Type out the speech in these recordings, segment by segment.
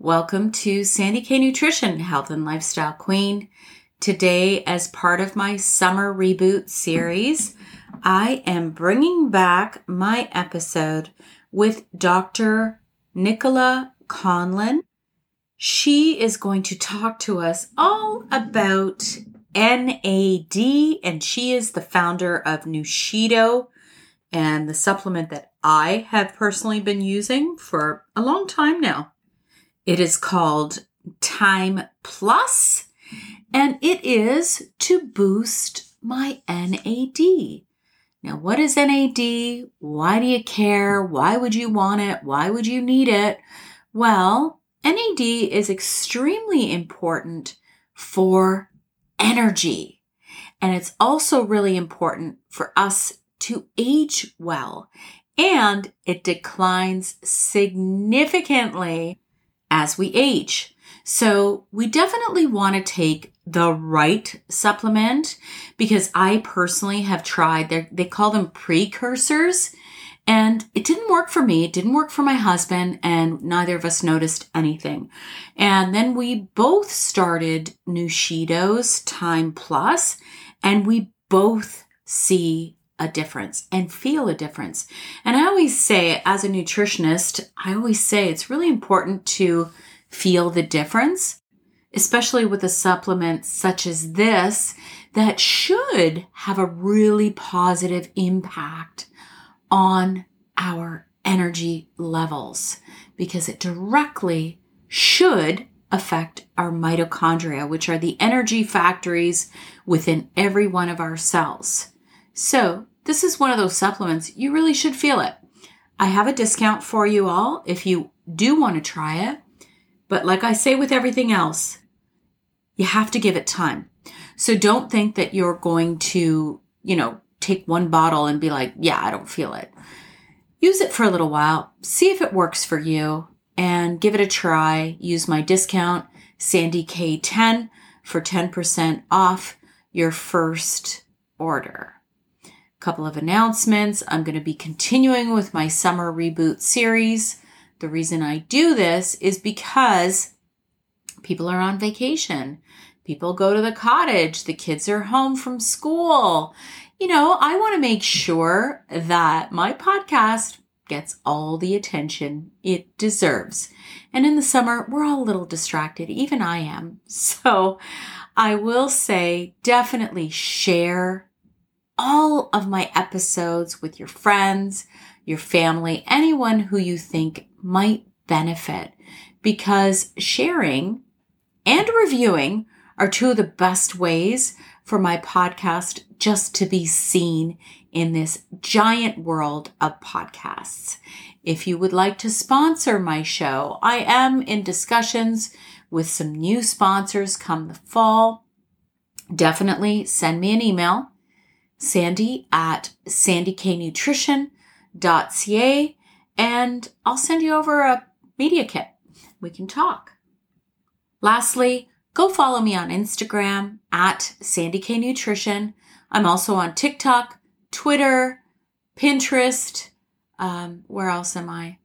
Welcome to Sandy K Nutrition, Health and Lifestyle Queen. Today, as part of my summer reboot series, I am bringing back my episode with Dr. Nichola Conlon. She is going to talk to us all about NAD, and she is the founder of Nuchido and the supplement that I have personally been using for a long time now. It is called Time Plus, and it is to boost my NAD. Now, what is NAD? Why do you care? Why would you want it? Why would you need it? Well, NAD is extremely important for energy. And it's also really important for us to age well. And it declines significantly as we age. So we definitely want to take the right supplement because I personally have tried, They're, they call them precursors and it didn't work for me. It didn't work for my husband and neither of us noticed anything. And then we both started Nuchido's Time Plus and we both see a difference and feel a difference. And I always say, as a nutritionist, I always say it's really important to feel the difference, especially with a supplement such as this that should have a really positive impact on our energy levels because it directly should affect our mitochondria, which are the energy factories within every one of our cells. So, this is one of those supplements you really should feel it. I have a discount for you all if you do want to try it. But like I say with everything else, you have to give it time. So don't think that you're going to, you know, take one bottle and be like, yeah, I don't feel it. Use it for a little while, see if it works for you, and give it a try. Use my discount, Sandy K10, for 10% off your first order couple of announcements. I'm going to be continuing with my summer reboot series. The reason I do this is because people are on vacation. People go to the cottage. The kids are home from school. You know, I want to make sure that my podcast gets all the attention it deserves. And in the summer, we're all a little distracted. Even I am. So I will say definitely share all of my episodes with your friends, your family, anyone who you think might benefit because sharing and reviewing are two of the best ways for my podcast just to be seen in this giant world of podcasts. If you would like to sponsor my show, I am in discussions with some new sponsors come the fall. Definitely send me an email sandy at sandyknutrition.ca and I'll send you over a media kit. We can talk. Lastly, go follow me on Instagram at Sandy K Nutrition. I'm also on TikTok, Twitter, Pinterest. Um, where else am I?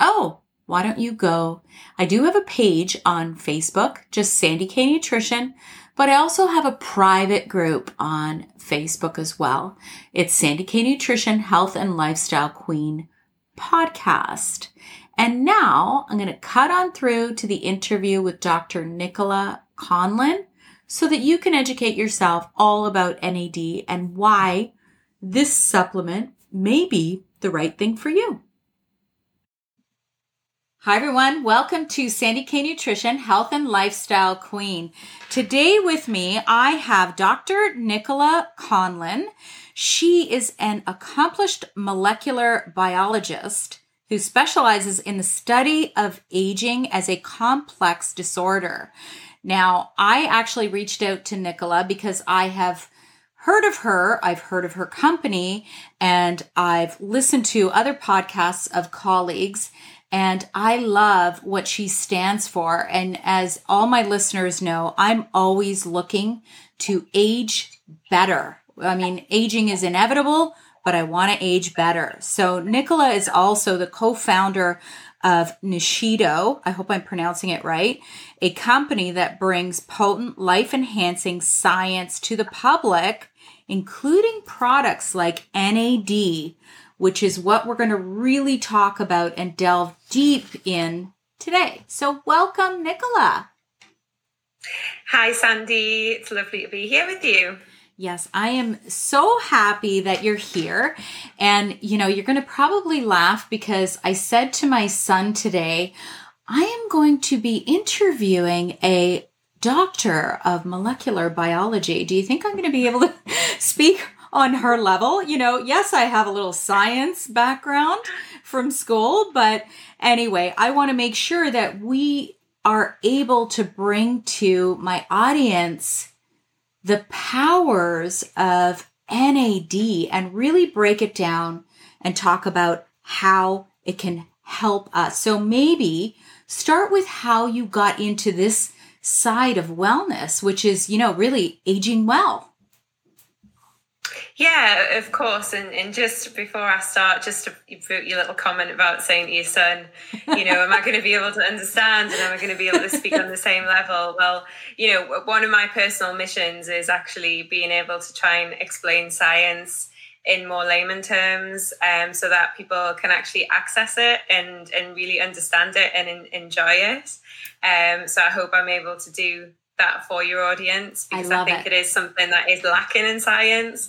Oh, why don't you go? I do have a page on Facebook, just Sandy K Nutrition. But I also have a private group on Facebook as well. It's Sandy K Nutrition Health and Lifestyle Queen podcast. And now I'm going to cut on through to the interview with Dr. Nichola Conlon so that you can educate yourself all about NAD and why this supplement may be the right thing for you. Hi, everyone. Welcome to Sandy K Nutrition, Health and Lifestyle Queen. Today with me, I have Dr. Nichola Conlon. She is an accomplished molecular biologist who specializes in the study of aging as a complex disorder. Now, I actually reached out to Nichola because I have heard of her, I've heard of her company, and I've listened to other podcasts of colleagues. And I love what she stands for. And as all my listeners know, I'm always looking to age better. I mean, aging is inevitable, but I want to age better. So Nichola is also the co-founder of Nuchido. I hope I'm pronouncing it right. A company that brings potent life enhancing science to the public including products like NAD, which is what we're going to really talk about and delve deep in today. So, welcome, Nichola. Hi, Sandy. It's lovely to be here with you. Yes, I am so happy that you're here. And, you know, you're going to probably laugh because I said to my son today, I am going to be interviewing a doctor of molecular biology. Do you think I'm going to be able to speak on her level? You know, yes, I have a little science background from school, but anyway, I want to make sure that we are able to bring to my audience the powers of NAD and really break it down and talk about how it can help us. So maybe start with how you got into this side of wellness, which is, you know, really aging well. Yeah, of course. And, and just before I start, just to your little comment about saying to your son, you know, am I going to be able to understand and am I going to be able to speak on the same level? Well, you know, one of my personal missions is actually being able to try and explain science in more layman terms um, so that people can actually access it and, and really understand it and in, enjoy it. Um, so I hope I'm able to do that for your audience because I, I think it. it is something that is lacking in science,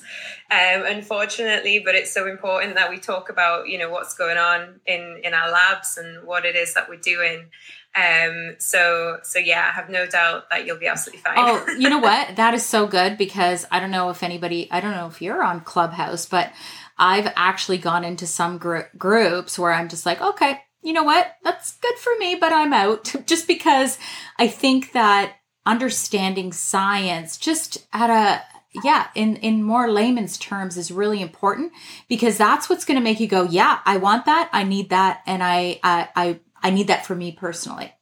um, unfortunately. But it's so important that we talk about you know what's going on in in our labs and what it is that we're doing. Um, so so yeah, I have no doubt that you'll be absolutely fine. oh, you know what? That is so good because I don't know if anybody, I don't know if you're on Clubhouse, but I've actually gone into some gr- groups where I'm just like, okay, you know what? That's good for me, but I'm out. Just because I think that understanding science just at a yeah in in more layman's terms is really important because that's what's going to make you go yeah i want that i need that and i i i, I need that for me personally.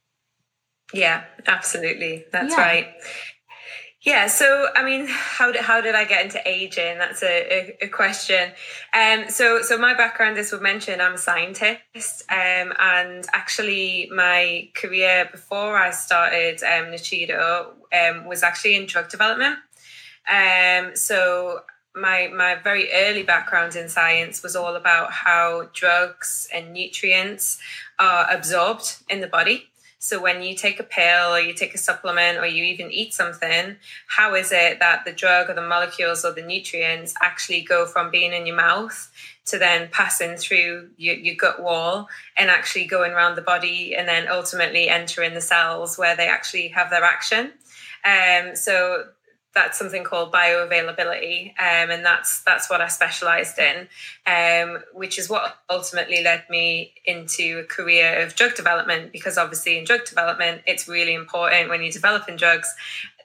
Yeah absolutely. That's yeah. right yeah, so I mean, how did how did I get into aging? That's a, a, a question. Um, so so my background, as we mentioned, I'm a scientist, um, and actually my career before I started um, Nuchido um, was actually in drug development. Um, so my my very early background in science was all about how drugs and nutrients are absorbed in the body. So when you take a pill or you take a supplement or you even eat something, how is it that the drug or the molecules or the nutrients actually go from being in your mouth to then passing through your, your gut wall and actually going around the body and then ultimately entering the cells where they actually have their action? Um, so that's something called bioavailability, um, and that's that's what I specialised in, um, which is what ultimately led me into a career of drug development. Because obviously, in drug development, it's really important when you're developing drugs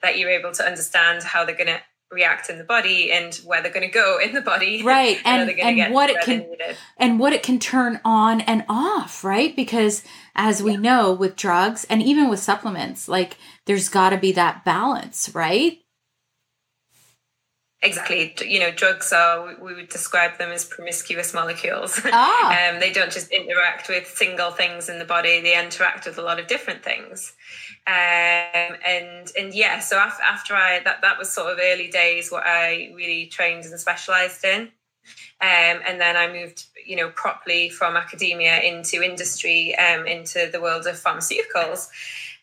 that you're able to understand how they're going to react in the body and where they're going to go in the body right and, and, and what it can and what it can turn on and off right because as we yeah. know with drugs and even with supplements like there's got to be that balance right Exactly. You know, drugs are, we would describe them as promiscuous molecules. Ah. um, they don't just interact with single things in the body, they interact with a lot of different things. Um, and and yeah, so after, after I, that, that was sort of early days what I really trained and specialized in. Um, and then I moved, you know, properly from academia into industry, um, into the world of pharmaceuticals.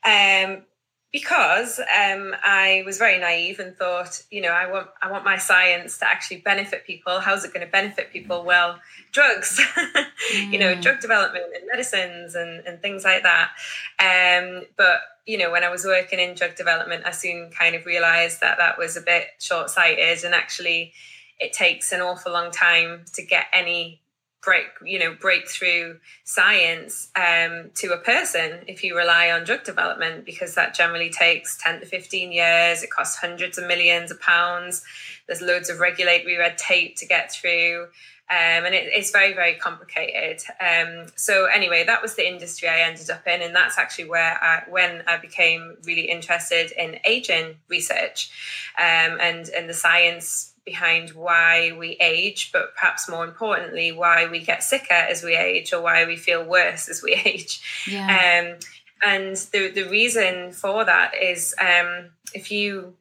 Um, because um, I was very naive and thought, you know, I want I want my science to actually benefit people. How's it going to benefit people? Well, drugs, mm. you know, mm. drug development and medicines and, and things like that. Um, but you know, when I was working in drug development, I soon kind of realised that that was a bit short sighted, and actually, it takes an awful long time to get any break you know breakthrough science um, to a person if you rely on drug development because that generally takes 10 to 15 years. It costs hundreds of millions of pounds. There's loads of regulatory red tape to get through um, and it, it's very very complicated. Um, so anyway that was the industry i ended up in and that's actually where i when i became really interested in aging research um, and and the science behind why we age, but perhaps more importantly, why we get sicker as we age or why we feel worse as we age. Yeah. Um, and the, the reason for that is um, if you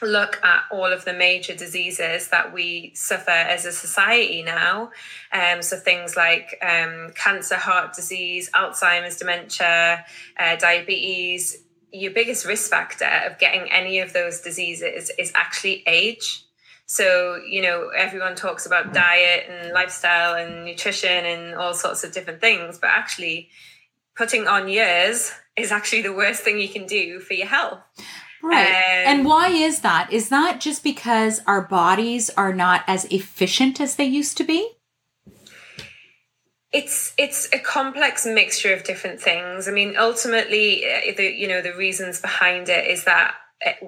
look at all of the major diseases that we suffer as a society now, um, so things like um, cancer, heart disease, Alzheimer's, dementia, uh, diabetes, your biggest risk factor of getting any of those diseases is actually age. So, you know, everyone talks about diet and lifestyle and nutrition and all sorts of different things, but actually putting on years is actually the worst thing you can do for your health. Right. Um, and why is that? Is that just because our bodies are not as efficient as they used to be? It's it's a complex mixture of different things. I mean, ultimately, uh, the you know the reasons behind it is that uh,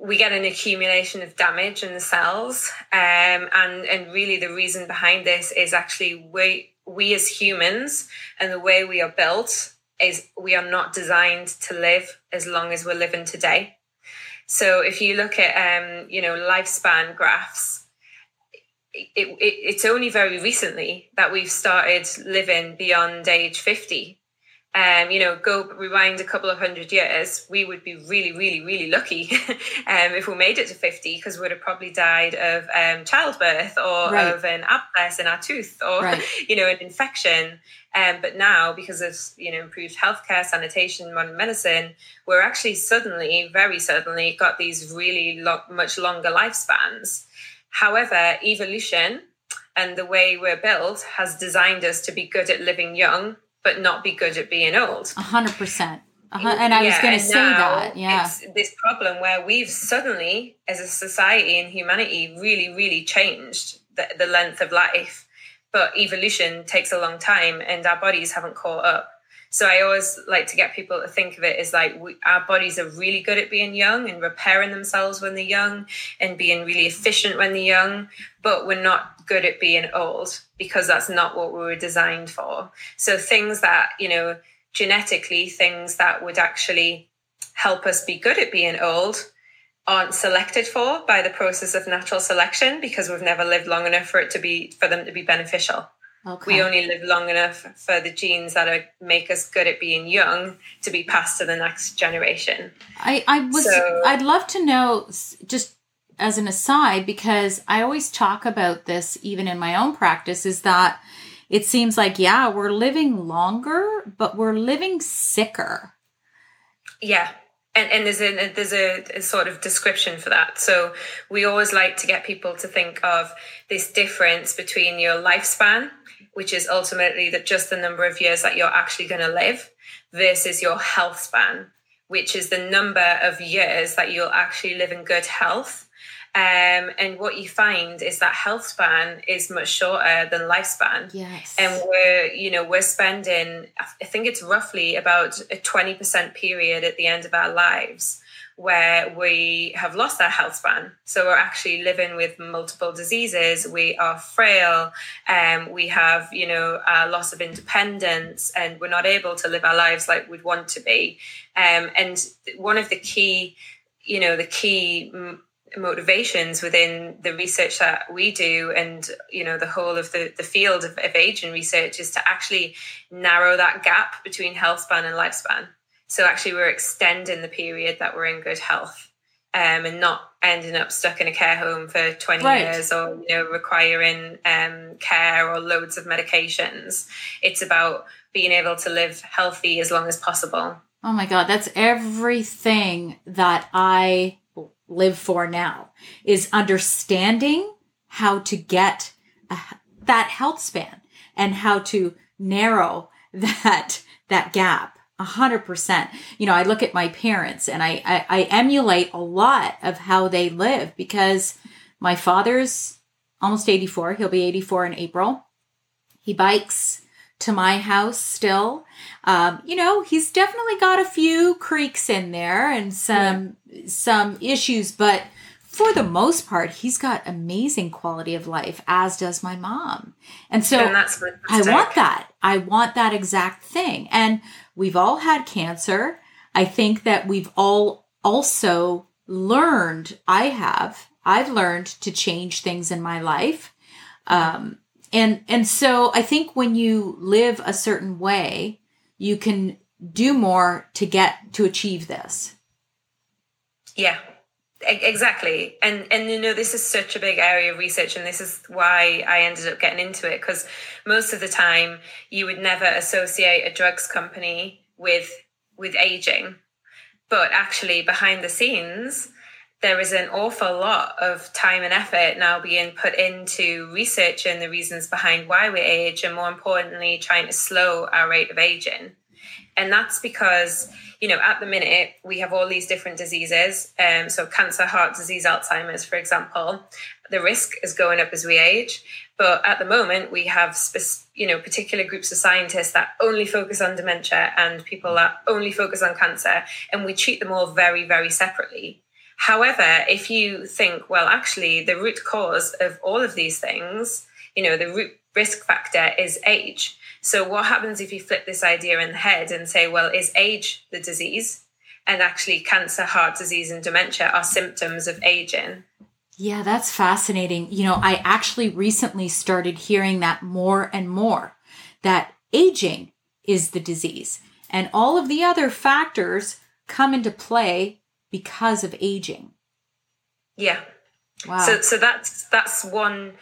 we get an accumulation of damage in the cells um, and and really the reason behind this is actually we we as humans and the way we are built is we are not designed to live as long as we're living today. So if you look at um, you know lifespan graphs it, it, it's only very recently that we've started living beyond age 50 um, you know, go rewind a couple of hundred years, we would be really, really, really lucky um, if we made it to 50 because we would have probably died of um, childbirth or right. of an abscess in our tooth or, right. you know, an infection. Um, but now, because of, you know, improved healthcare, sanitation, modern medicine, we're actually suddenly, very suddenly, got these really lo- much longer lifespans. However, evolution and the way we're built has designed us to be good at living young but not be good at being old. A hundred percent. And I yeah, was going to say that. Yeah. It's this problem where we've suddenly, as a society and humanity, really, really changed the, the length of life. But evolution takes a long time and our bodies haven't caught up. So I always like to get people to think of it as like we, our bodies are really good at being young and repairing themselves when they're young and being really efficient when they're young, but we're not good at being old because that's not what we were designed for. So things that, you know, genetically, things that would actually help us be good at being old aren't selected for by the process of natural selection because we've never lived long enough for it to be for them to be beneficial. Okay. We only live long enough for the genes that are, make us good at being young to be passed to the next generation. I, I was so, I'd love to know just as an aside because I always talk about this even in my own practice is that it seems like yeah we're living longer but we're living sicker. Yeah, and, and there's a there's a, a, sort of description for that. So we always like to get people to think of this difference between your lifespan which is ultimately that just the number of years that you're actually going to live versus your health span, which is the number of years that you'll actually live in good health. Um, and what you find is that health span is much shorter than lifespan. Yes. And we're, you know, we're spending, I think it's roughly about a 20% period at the end of our lives where we have lost our health span. So we're actually living with multiple diseases. We are frail. Um, we have, you know, a loss of independence, and we're not able to live our lives like we'd want to be. Um, and one of the key, you know, the key motivations within the research that we do and you know the whole of the, the field of, of aging research is to actually narrow that gap between health span and lifespan so actually, we're extending the period that we're in good health. Um, and not ending up stuck in a care home for 20 right. years or you know requiring um, care or loads of medications it's about being able to live healthy as long as possible oh my god that's everything that i live for now is understanding how to get a, that health span and how to narrow that that gap a hundred percent. You know, I look at my parents and I, I, I emulate a lot of how they live because my father's almost 84. He'll be 84 in April. He bikes to my house still. Um, you know, he's definitely got a few creaks in there and some yeah. some issues, but for the most part, he's got amazing quality of life, as does my mom. And so and I want that. I want that exact thing. And we've all had cancer. I think that we've all also learned, I have, I've learned to change things in my life. Um, and, and so I think when you live a certain way, you can do more to get to achieve this. Yeah, exactly. And and you know this is such a big area of research and this is why i ended up getting into it because most of the time you would never associate a drugs company with with aging. But actually behind the scenes there is an awful lot of time and effort now being put into researching the reasons behind why we age and more importantly trying to slow our rate of aging and that's because you know at the minute we have all these different diseases. Um, so cancer heart disease alzheimer's for example the risk is going up as we age. But at the moment we have you know particular groups of scientists that only focus on dementia and people that only focus on cancer and we treat them all very very separately. However if you think well actually the root cause of all of these things you know the root risk factor is age so, what happens if you flip this idea in the head and say, well, is age the disease? And actually, cancer, heart disease, and dementia are symptoms of aging. Yeah, that's fascinating. You know, I actually recently started hearing that more and more that aging is the disease, and all of the other factors come into play because of aging. Yeah. Wow. So, so that's that's one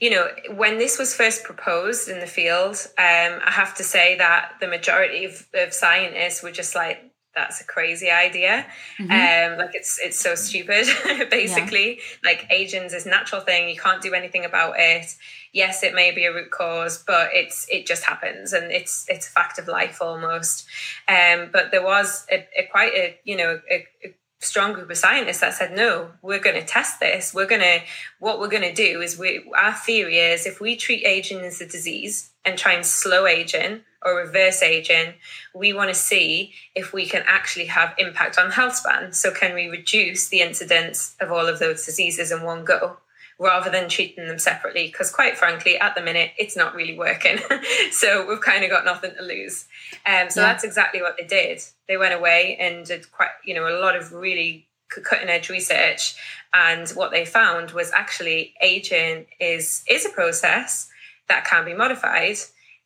you know, when this was first proposed in the field, um, I have to say that the majority of, of scientists were just like, that's a crazy idea. Mm-hmm. Um, like it's it's so stupid, basically. Yeah. Like aging's is natural thing. You can't do anything about it. Yes, it may be a root cause, but it's it just happens and it's it's a fact of life almost. Um, but there was a, a quite a you know a, a strong group of scientists that said no we're going to test this. We're going to what we're going to do is we our theory is if we treat aging as a disease and try and slow aging or reverse aging we want to see if we can actually have impact on health span. So can we reduce the incidence of all of those diseases in one go rather than treating them separately because quite frankly at the minute it's not really working. So we've kind of got nothing to lose. Um, so yeah. that's exactly what they did. They went away and did quite you know a lot of really cutting edge research. And what they found was actually aging is is a process that can be modified.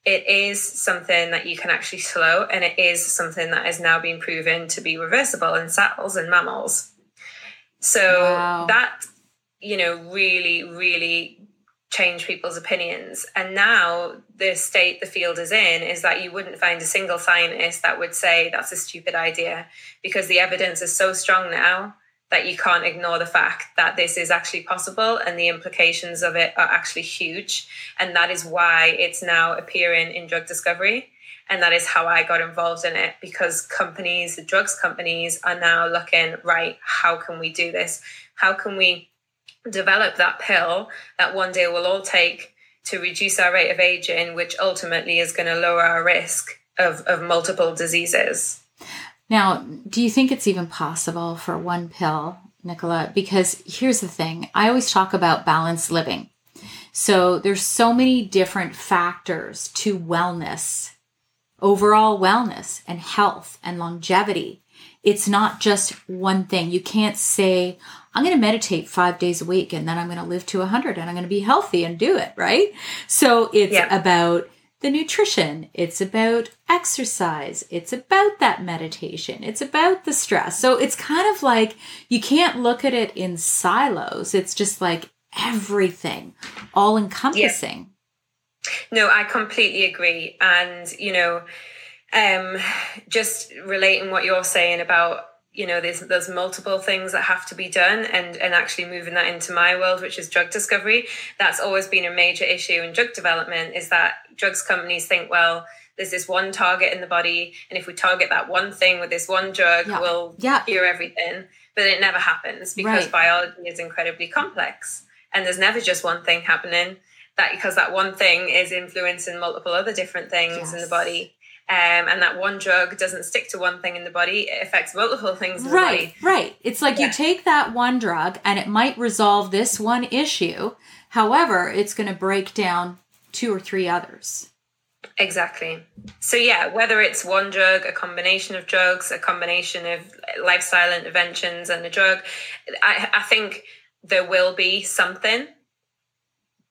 It is something that you can actually slow and it is something that is now being proven to be reversible in cells and mammals. So wow. that you know, really, really change people's opinions. And now the state the field is in is that you wouldn't find a single scientist that would say that's a stupid idea because the evidence is so strong now that you can't ignore the fact that this is actually possible and the implications of it are actually huge. And that is why it's now appearing in drug discovery. And that is how I got involved in it because companies, the drugs companies, are now looking, right, how can we do this? How can we develop that pill that one day we'll all take to reduce our rate of aging, which ultimately is going to lower our risk of, of multiple diseases. Now, do you think it's even possible for one pill, Nichola? Because here's the thing I always talk about balanced living. So there's so many different factors to wellness, overall wellness and health and longevity. It's not just one thing. You can't say, I'm going to meditate five days a week and then I'm going to live to 100 and I'm going to be healthy and do it, right? So it's yeah. about the nutrition, it's about exercise, it's about that meditation, it's about the stress. So it's kind of like you can't look at it in silos. It's just like everything, all encompassing. Yeah. No, I completely agree. And, you know, um, just relating what you're saying about you know there's there's multiple things that have to be done and and actually moving that into my world which is drug discovery that's always been a major issue in drug development is that drugs companies think well there's this one target in the body and if we target that one thing with this one drug yeah. we'll yeah. cure everything but it never happens because right. biology is incredibly complex and there's never just one thing happening that because that one thing is influencing multiple other different things yes. in the body. Um, and that one drug doesn't stick to one thing in the body; it affects multiple things. right, right. It's like yeah. you take that one drug, and it might resolve this one issue. However, it's going to break down two or three others. Exactly. So, yeah, whether it's one drug, a combination of drugs, a combination of lifestyle interventions and a drug, I, I think there will be something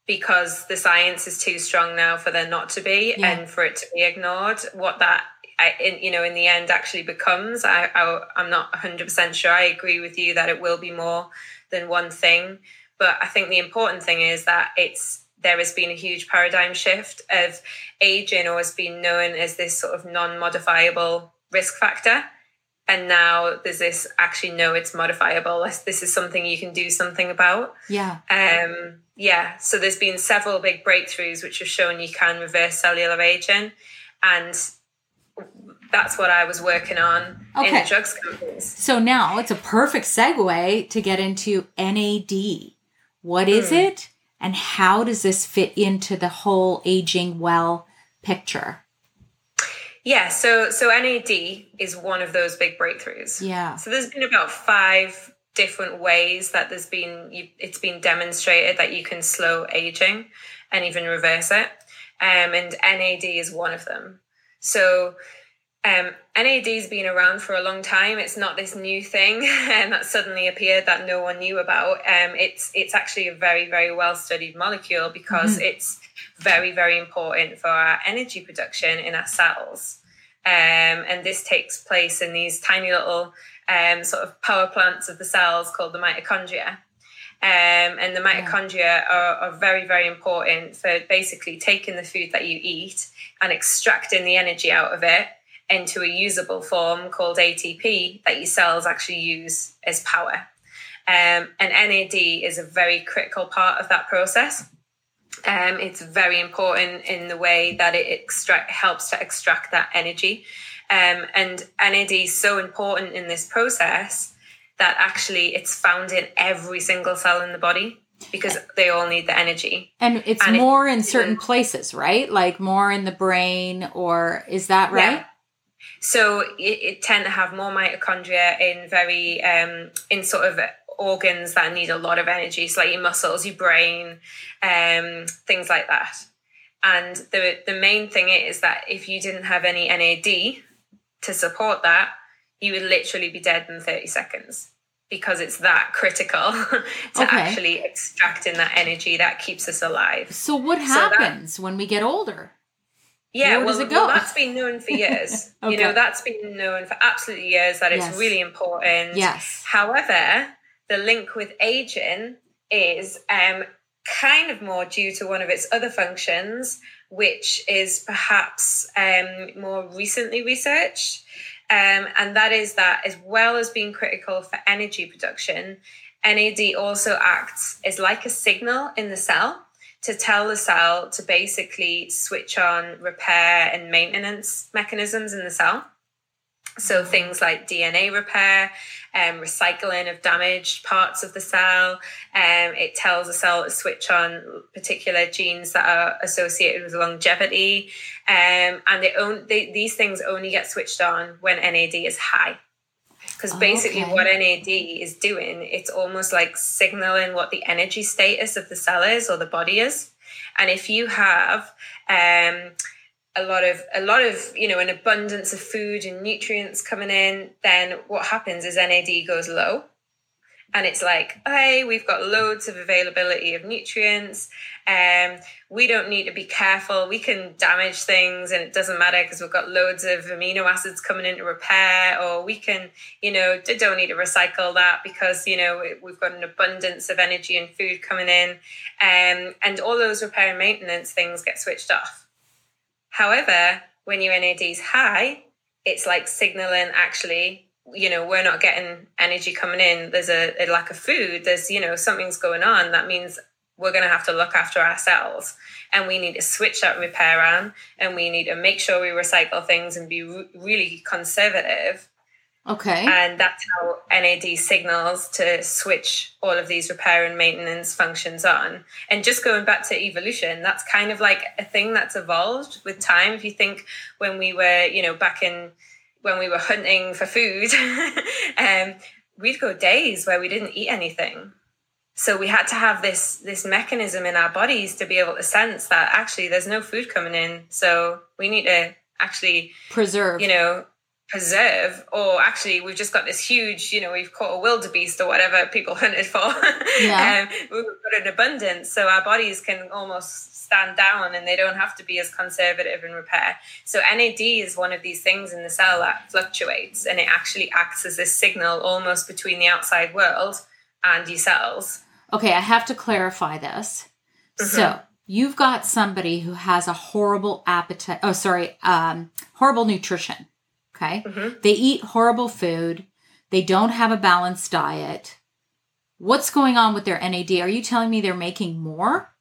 because the science is too strong now for there not to be yeah. and for it to be ignored. What that I, in, you know, in the end, actually becomes. I, I, I'm not 100% sure. I agree with you that it will be more than one thing. But I think the important thing is that it's there has been a huge paradigm shift of aging or has been known as this sort of non-modifiable risk factor and now there's this actually no it's modifiable this is something you can do something about yeah um yeah so there's been several big breakthroughs which have shown you can reverse cellular aging and that's what I was working on okay. in the drugs companies. So now it's a perfect segue to get into NAD. What is mm. it? And how does this fit into the whole aging well picture? Yeah, so so NAD is one of those big breakthroughs. Yeah. So there's been about five different ways that there's been it's been demonstrated that you can slow aging and even reverse it. Um, and NAD is one of them. So um, NAD's been around for a long time. It's not this new thing and that suddenly appeared that no one knew about. Um, it's it's actually a very very well studied molecule because mm-hmm. it's very very important for our energy production in our cells. Um, and this takes place in these tiny little um, sort of power plants of the cells called the mitochondria. Um, and the mitochondria are, are, very, very important for basically taking the food that you eat and extracting the energy out of it into a usable form called ATP that your cells actually use as power. Um, and NAD is a very critical part of that process. Um, it's very important in the way that it extract, helps to extract that energy. Um, and NAD is so important in this process that actually it's found in every single cell in the body because they all need the energy. And it's and more it, in certain places, right? Like more in the brain, or is that right? Yeah. So it, it tend to have more mitochondria in very um, in sort of organs that need a lot of energy, so like your muscles, your brain, um, things like that. And the the main thing is that if you didn't have any NAD to support that, you would literally be dead in 30 seconds because it's that critical to okay. actually extracting that energy that keeps us alive. So what happens so that, when we get older? Yeah, Where well, well, that's been known for years. okay. You know, that's been known for absolutely years that it's yes. really important. Yes. However, the link with aging is um, kind of more due to one of its other functions, which is perhaps um, more recently researched. Um, and that is that, as well as being critical for energy production, NAD also acts as like a signal in the cell to tell the cell to basically switch on repair and maintenance mechanisms in the cell. So things like DNA repair, um, recycling of damaged parts of the cell. Um, it tells the cell to switch on particular genes that are associated with longevity. Um, and they own, they, these things only get switched on when NAD is high. Because oh, basically, okay. what NAD is doing, it's almost like signaling what the energy status of the cell is or the body is. And if you have um, a lot of a lot of you know an abundance of food and nutrients coming in, then what happens is NAD goes low, and it's like, hey, we've got loads of availability of nutrients. Um, we don't need to be careful. We can damage things, and it doesn't matter because we've got loads of amino acids coming in to repair. Or we can, you know, don't need to recycle that because you know we've got an abundance of energy and food coming in, um, and all those repair and maintenance things get switched off. However, when your NAD is high, it's like signaling actually you know we're not getting energy coming in. There's a, a lack of food. There's you know something's going on. That means we're going to have to look after ourselves. And we need to switch that repair on. And we need to make sure we recycle things and be re- really conservative Okay. And that's how NAD signals to switch all of these repair and maintenance functions on. And just going back to evolution, that's kind of like a thing that's evolved with time. If you think when we were, you know, back in when we were hunting for food, um, we'd go days where we didn't eat anything. So we had to have this this mechanism in our bodies to be able to sense that actually there's no food coming in. So we need to actually preserve, you know, preserve or actually we've just got this huge you know we've caught a wildebeest or whatever people hunted for. Yeah. um, we've got an abundance so our bodies can almost stand down and they don't have to be as conservative in repair. So nad is one of these things in the cell that fluctuates and it actually acts as this signal almost between the outside world and your cells. Okay i have to clarify this. Mm-hmm. so you've got somebody who has a horrible appetite oh sorry um horrible nutrition Okay. Mm-hmm. They eat horrible food. They don't have a balanced diet. What's going on with their NAD? Are you telling me they're making more?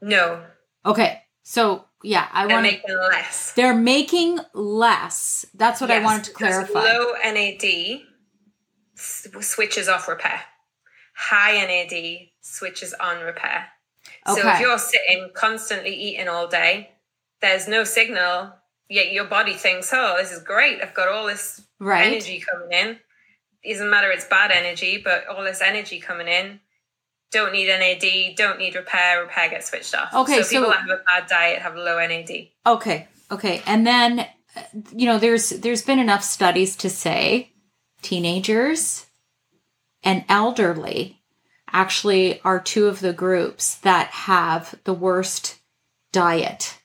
No. Okay. So yeah, I want to making less. They're making less. That's what yes, I wanted to clarify. Low NAD switches off repair. High NAD switches on repair. Okay. So if you're sitting constantly eating all day, there's no signal yet your body thinks, oh, this is great. I've got all this right. energy coming in. It doesn't matter it's bad energy, but all this energy coming in. Don't need NAD, don't need repair, repair gets switched off. Okay, so, so people that have a bad diet have low NAD. Okay, okay. And then uh, you know, there's there's been enough studies to say teenagers and elderly actually are two of the groups that have the worst diet.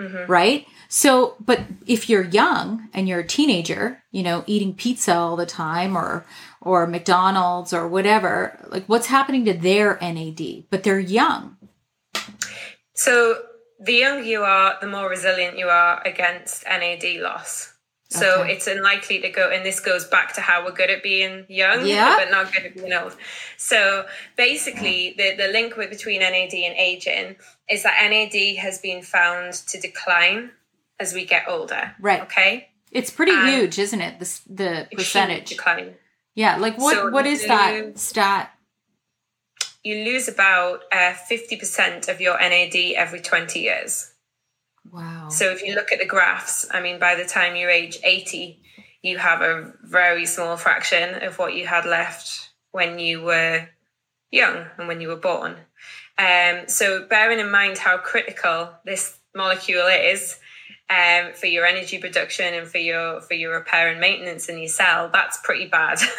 Mm-hmm. Right? So, but if you're young and you're a teenager, you know, eating pizza all the time or or McDonald's or whatever, like what's happening to their NAD? But they're young. So, the younger you are, the more resilient you are against NAD loss. So okay. it's unlikely to go, and this goes back to how we're good at being young, yeah. but not good at being old. So basically, the, the link between NAD and aging is that NAD has been found to decline as we get older. Right. Okay. It's pretty and huge, isn't it? The the percentage decline. Yeah. Like what? So what is that stat? You lose about uh, fifty uh, percent of your NAD every twenty years. Wow. So if you look at the graphs, I mean, by the time you're age eighty, you have a very small fraction of what you had left when you were young and when you were born. Um, so bearing in mind how critical this molecule is, um, for your energy production and for your for your repair and maintenance in your cell, that's pretty bad.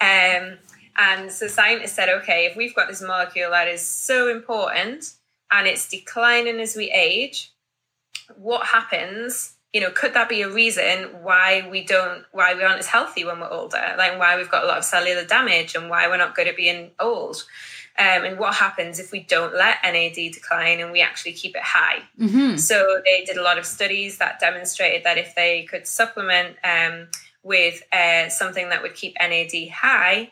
um, and so scientists said, okay, if we've got this molecule that is so important and it's declining as we age, what happens? You know, could that be a reason why we don't, why we aren't as healthy when we're older? Like why we've got a lot of cellular damage and why we're not good at being old? um, and what happens if we don't let NAD decline and we actually keep it high. Mm-hmm. So they did a lot of studies that demonstrated that if they could supplement um, with uh, something that would keep NAD high,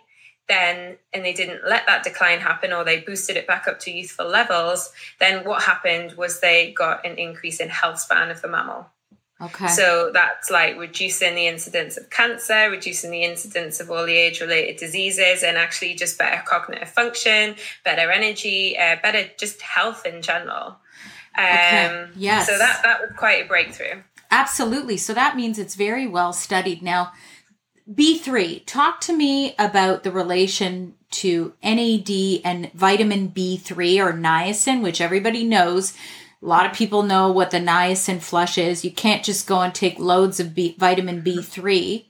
then and they didn't let that decline happen or they boosted it back up to youthful levels, then what happened was they got an increase in health span of the mammal. Okay. So that's like reducing the incidence of cancer, reducing the incidence of all the age related diseases, and actually just better cognitive function, better energy, uh, better just health in general. Um, okay. Yes. So that, that was quite a breakthrough. Absolutely. So that means it's very well studied. Now, B3, talk to me about the relation to NAD and vitamin B3 or niacin, which everybody knows a lot of people know what the niacin flush is. You can't just go and take loads of B, vitamin B3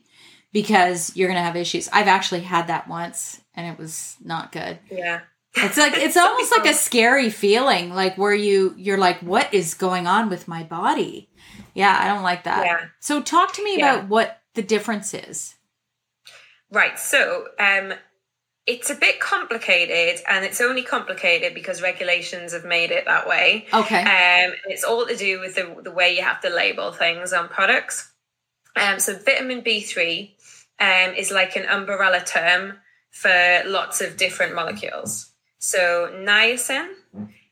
because you're going to have issues. I've actually had that once and it was not good. Yeah. It's like it's almost like a scary feeling like where you you're like what is going on with my body? Yeah, I don't like that. Yeah. So talk to me yeah. about what the difference is. Right. So, um it's a bit complicated and it's only complicated because regulations have made it that way. Okay. Um, it's all to do with the, the way you have to label things on products. Um, so vitamin B3 um, is like an umbrella term for lots of different molecules. So niacin,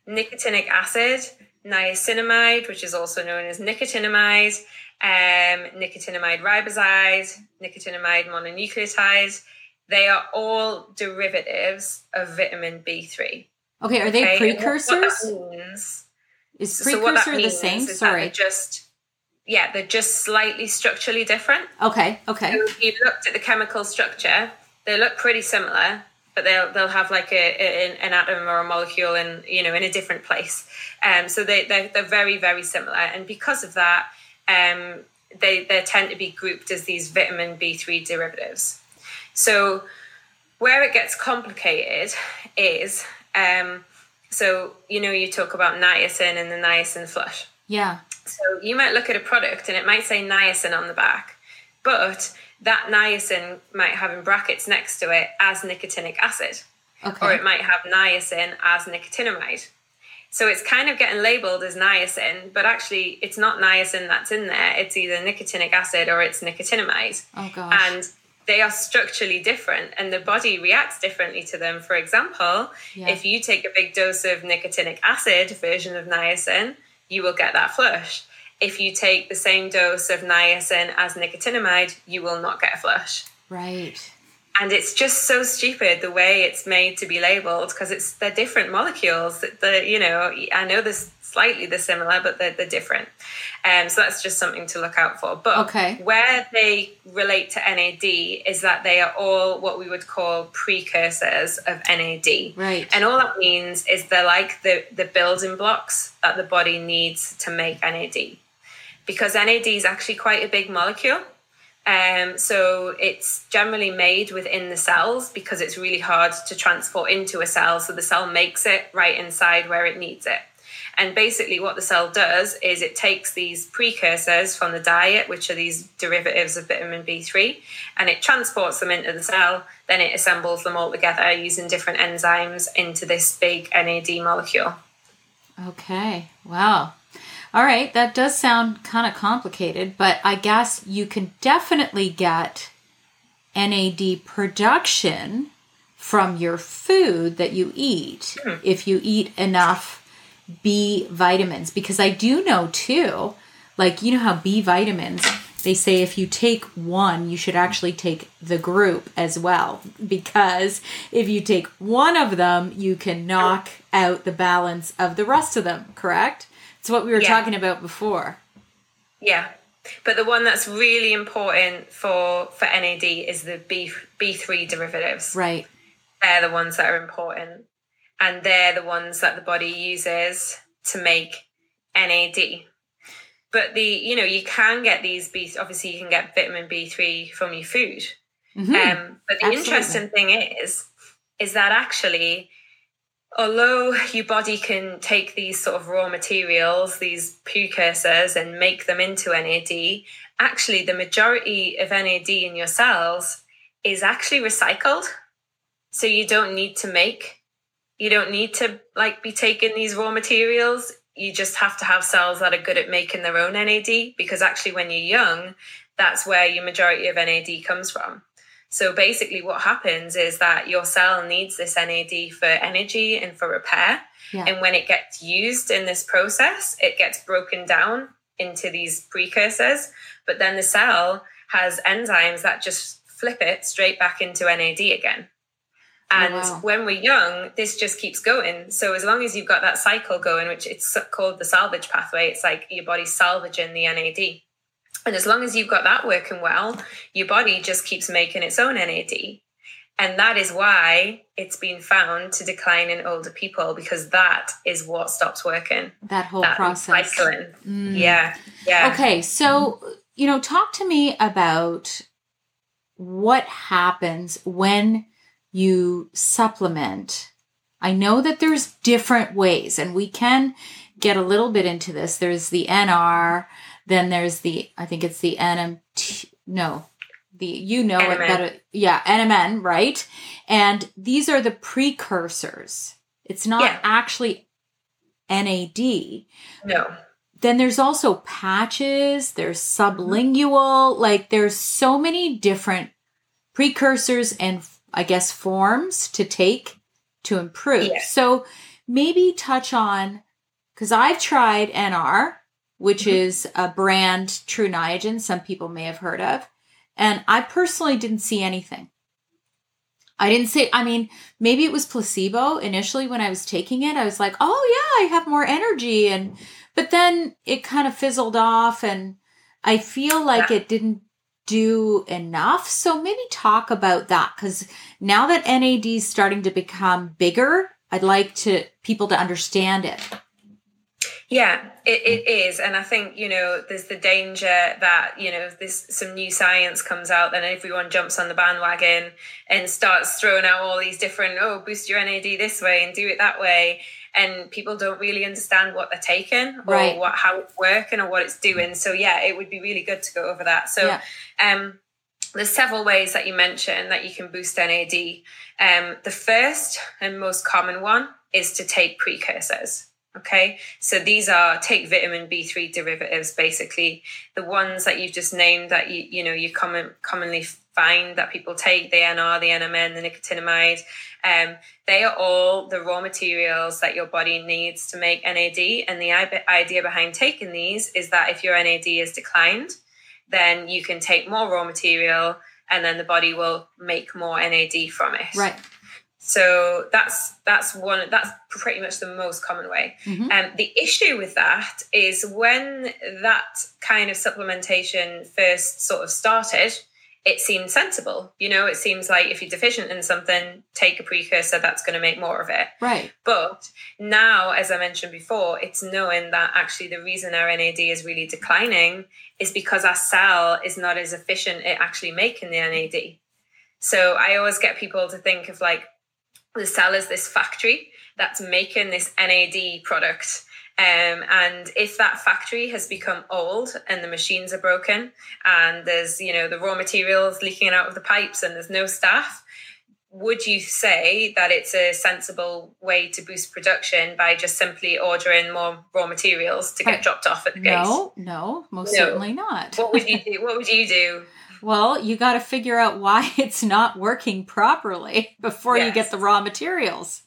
nicotinic acid, niacinamide, which is also known as nicotinamide, um, nicotinamide riboside, nicotinamide mononucleotide. They are all derivatives of vitamin B3. Okay, are they Okay, and what- precursors? What means, Is so precursor the same? Sorry. they're just yeah, they're just slightly structurally different. Okay, okay. So if you looked at the chemical structure, they look pretty similar, but they'll they'll have like a, a an atom or a molecule in you know in a different place. Um, so they they're, they're very very similar, and because of that, um, they they tend to be grouped as these vitamin B three derivatives. So where it gets complicated is um, so you know you talk about niacin and the niacin flush. Yeah. So you might look at a product and it might say niacin on the back, but that niacin might have in brackets next to it as nicotinic acid, Okay. or it might have niacin as nicotinamide. So it's kind of getting labeled as niacin, but actually it's not niacin that's in there. It's either nicotinic acid or it's nicotinamide. Oh gosh. And they are structurally different and the body reacts differently to them. For example, Yeah. if you take a big dose of nicotinic acid version of niacin, you will get that flush. If you take the same dose of niacin as nicotinamide, you will not get a flush. right. And it's just so stupid the way it's made to be labeled because it's they're different molecules. The you know I know they're slightly they're similar, but they're, they're different. Um, so that's just something to look out for. But Okay. where they relate to NAD is that they are all what we would call precursors of NAD. Right. And all that means is they're like the, the building blocks that the body needs to make NAD. Because NAD is actually quite a big molecule. Um, so it's generally made within the cells because it's really hard to transport into a cell. So the cell makes it right inside where it needs it. And basically, what the cell does is it takes these precursors from the diet, which are these derivatives of vitamin B3, and it transports them into the cell. Then it assembles them all together using different enzymes into this big NAD molecule. Okay. Wow. All right. That does sound kind of complicated, but I guess you can definitely get NAD production from your food that you eat hmm. if you eat enough B vitamins. Because I do know too, like, you know how B vitamins, they say if you take one, you should actually take the group as well. Because if you take one of them, you can knock out the balance of the rest of them, correct? It's what we were Yeah. talking about before. Yeah. But the one that's really important for, for NAD is the B, B3 derivatives. Right. they're the ones that are important and they're the ones that the body uses to make NAD. But the you know you can get these B obviously you can get vitamin B3 from your food. Mhm. Um, but the Absolutely. interesting thing is is that actually although your body can take these sort of raw materials, these precursors, and make them into NAD, actually the majority of NAD in your cells is actually recycled. So you don't need to make, you don't need to like be taking these raw materials. You just have to have cells that are good at making their own NAD because actually when you're young, that's where your majority of NAD comes from. So basically, what happens is that your cell needs this NAD for energy and for repair. Yeah. And when it gets used in this process, it gets broken down into these precursors. But then the cell has enzymes that just flip it straight back into NAD again. Oh, and wow. when we're young, this just keeps going. So as long as you've got that cycle going, which it's called the salvage pathway, it's like your body's salvaging the NAD. And as long as you've got that working well, your body just keeps making its own NAD. And that is why it's been found to decline in older people because that is what stops working. That whole that process. recycling. Mm. Yeah. Yeah. Okay, so you know, talk to me about what happens when you supplement. I know that there's different ways, and we can get a little bit into this. There's the NR, then there's the I think it's the NMT. No, the you know it better. Yeah, NMN, right? And these are the precursors. It's not Yeah. actually NAD No. then there's also patches there's sublingual like there's so many different precursors and i guess forms to take to improve Yeah. so maybe touch on because i've tried nr which mm-hmm. is a brand Tru Niagen some people may have heard of. And I personally didn't see anything. I didn't say, I mean, maybe it was placebo initially when I was taking it. I was like, oh, yeah, I have more energy. And, but then it kind of fizzled off. And I feel like it didn't do enough. So maybe talk about that because now that NAD is starting to become bigger, I'd like to people to understand it. Yeah, it, it is. And I think, you know, there's the danger that, you know, if this some new science comes out, then everyone jumps on the bandwagon and starts throwing out all these different, oh, boost your NAD this way and do it that way. And people don't really understand what they're taking or right. what how it's working or what it's doing. So yeah, it would be really good to go over that. So yeah. um there's several ways that you mentioned that you can boost NAD. Um, the first and most common one is to take precursors. Okay, so these are take vitamin B3 derivatives, basically the ones that you've just named that you you know you common commonly find that people take the NR, the NMN, the nicotinamide. Um, they are all the raw materials that your body needs to make NAD. And the idea behind taking these is that if your NAD is declined, then you can take more raw material and then the body will make more NAD from it. Right. So that's that's one that's pretty much the most common way. And mm-hmm. um, the issue with that is when that kind of supplementation first sort of started, it seemed sensible. You know, it seems like if you're deficient in something, take a precursor that's going to make more of it. Right. But now, as I mentioned before, it's knowing that actually the reason our NAD is really declining is because our cell is not as efficient at actually making the NAD. So I always get people to think of like the cell is this factory that's making this NAD product um, and if that factory has become old and the machines are broken and there's, you know, the raw materials leaking out of the pipes and there's no staff, would you say that it's a sensible way to boost production by just simply ordering more raw materials to get dropped off at the gate? No, no, most no. certainly not. what would you do? What would you do? Well, you got to figure out why it's not working properly before yes. you get the raw materials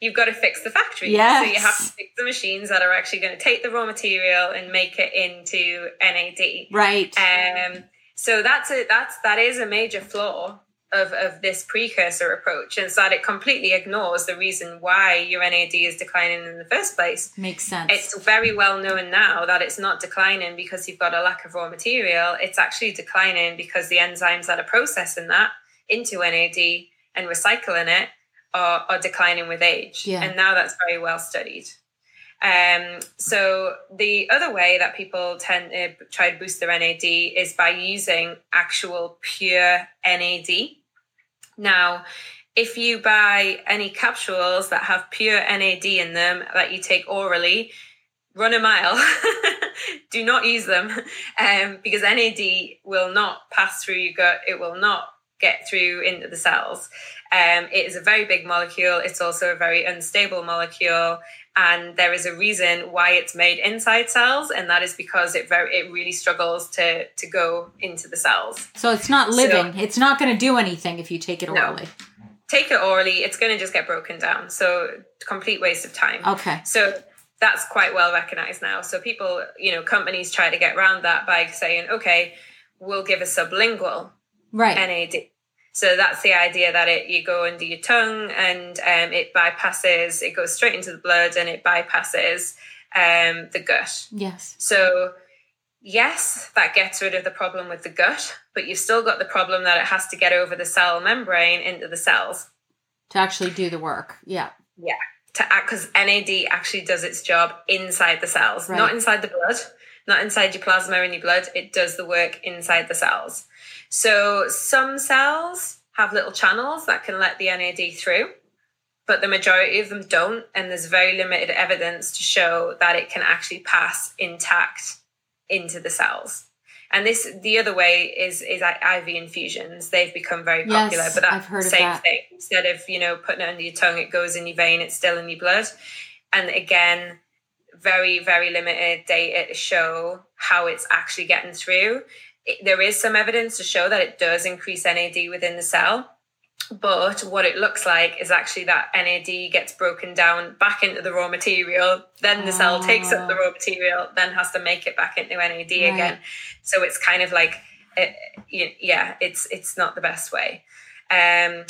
you've got to fix the factory. Yes. So you have to fix the machines that are actually going to take the raw material and make it into NAD. Right. Um, so that's a that's that is a major flaw of, of this precursor approach is that it completely ignores the reason why your NAD is declining in the first place. Makes sense. It's very well known now that it's not declining because you've got a lack of raw material. It's actually declining because the enzymes that are processing that into NAD and recycling it are, are declining with age. Yeah. And now that's very well studied. Um, so the other way that people tend to try to boost their NAD is by using actual pure NAD. Now, if you buy any capsules that have pure NAD in them that you take orally, run a mile. Do not use them um, because NAD will not pass through your gut. It will not get through into the cells. Um, it is a very big molecule. It's also a very unstable molecule, and there is a reason why it's made inside cells, and that is because it very it really struggles to to go into the cells. So it's not living. So, it's not going to do anything if you take it orally. No. Take it orally, it's going to just get broken down. So complete waste of time. Okay. So that's quite well recognized now. So people, you know, companies try to get around that by saying, okay, we'll give a sublingual right. NAD so that's the idea that it you go under your tongue and um, it bypasses, it goes straight into the blood and it bypasses um, the gut. Yes. So yes, that gets rid of the problem with the gut, but you've still got the problem that it has to get over the cell membrane into the cells to actually do the work. Yeah. Yeah. To act because NAD actually does its job inside the cells, right. not inside the blood, not inside your plasma in your blood. It does the work inside the cells. So some cells have little channels that can let the NAD through, but the majority of them don't. And there's very limited evidence to show that it can actually pass intact into the cells. And this, the other way is is IV infusions. They've become very popular, yes, but that's the same that. thing. Instead of you know putting it under your tongue, it goes in your vein. It's still in your blood. And again, very very limited data to show how it's actually getting through there is some evidence to show that it does increase NAD within the cell. but what it looks like is actually that NAD gets broken down back into the raw material. Then the cell takes up the raw material, then has to make it back into NAD right. again. So it's kind of like, it, yeah, it's it's not the best way. Um,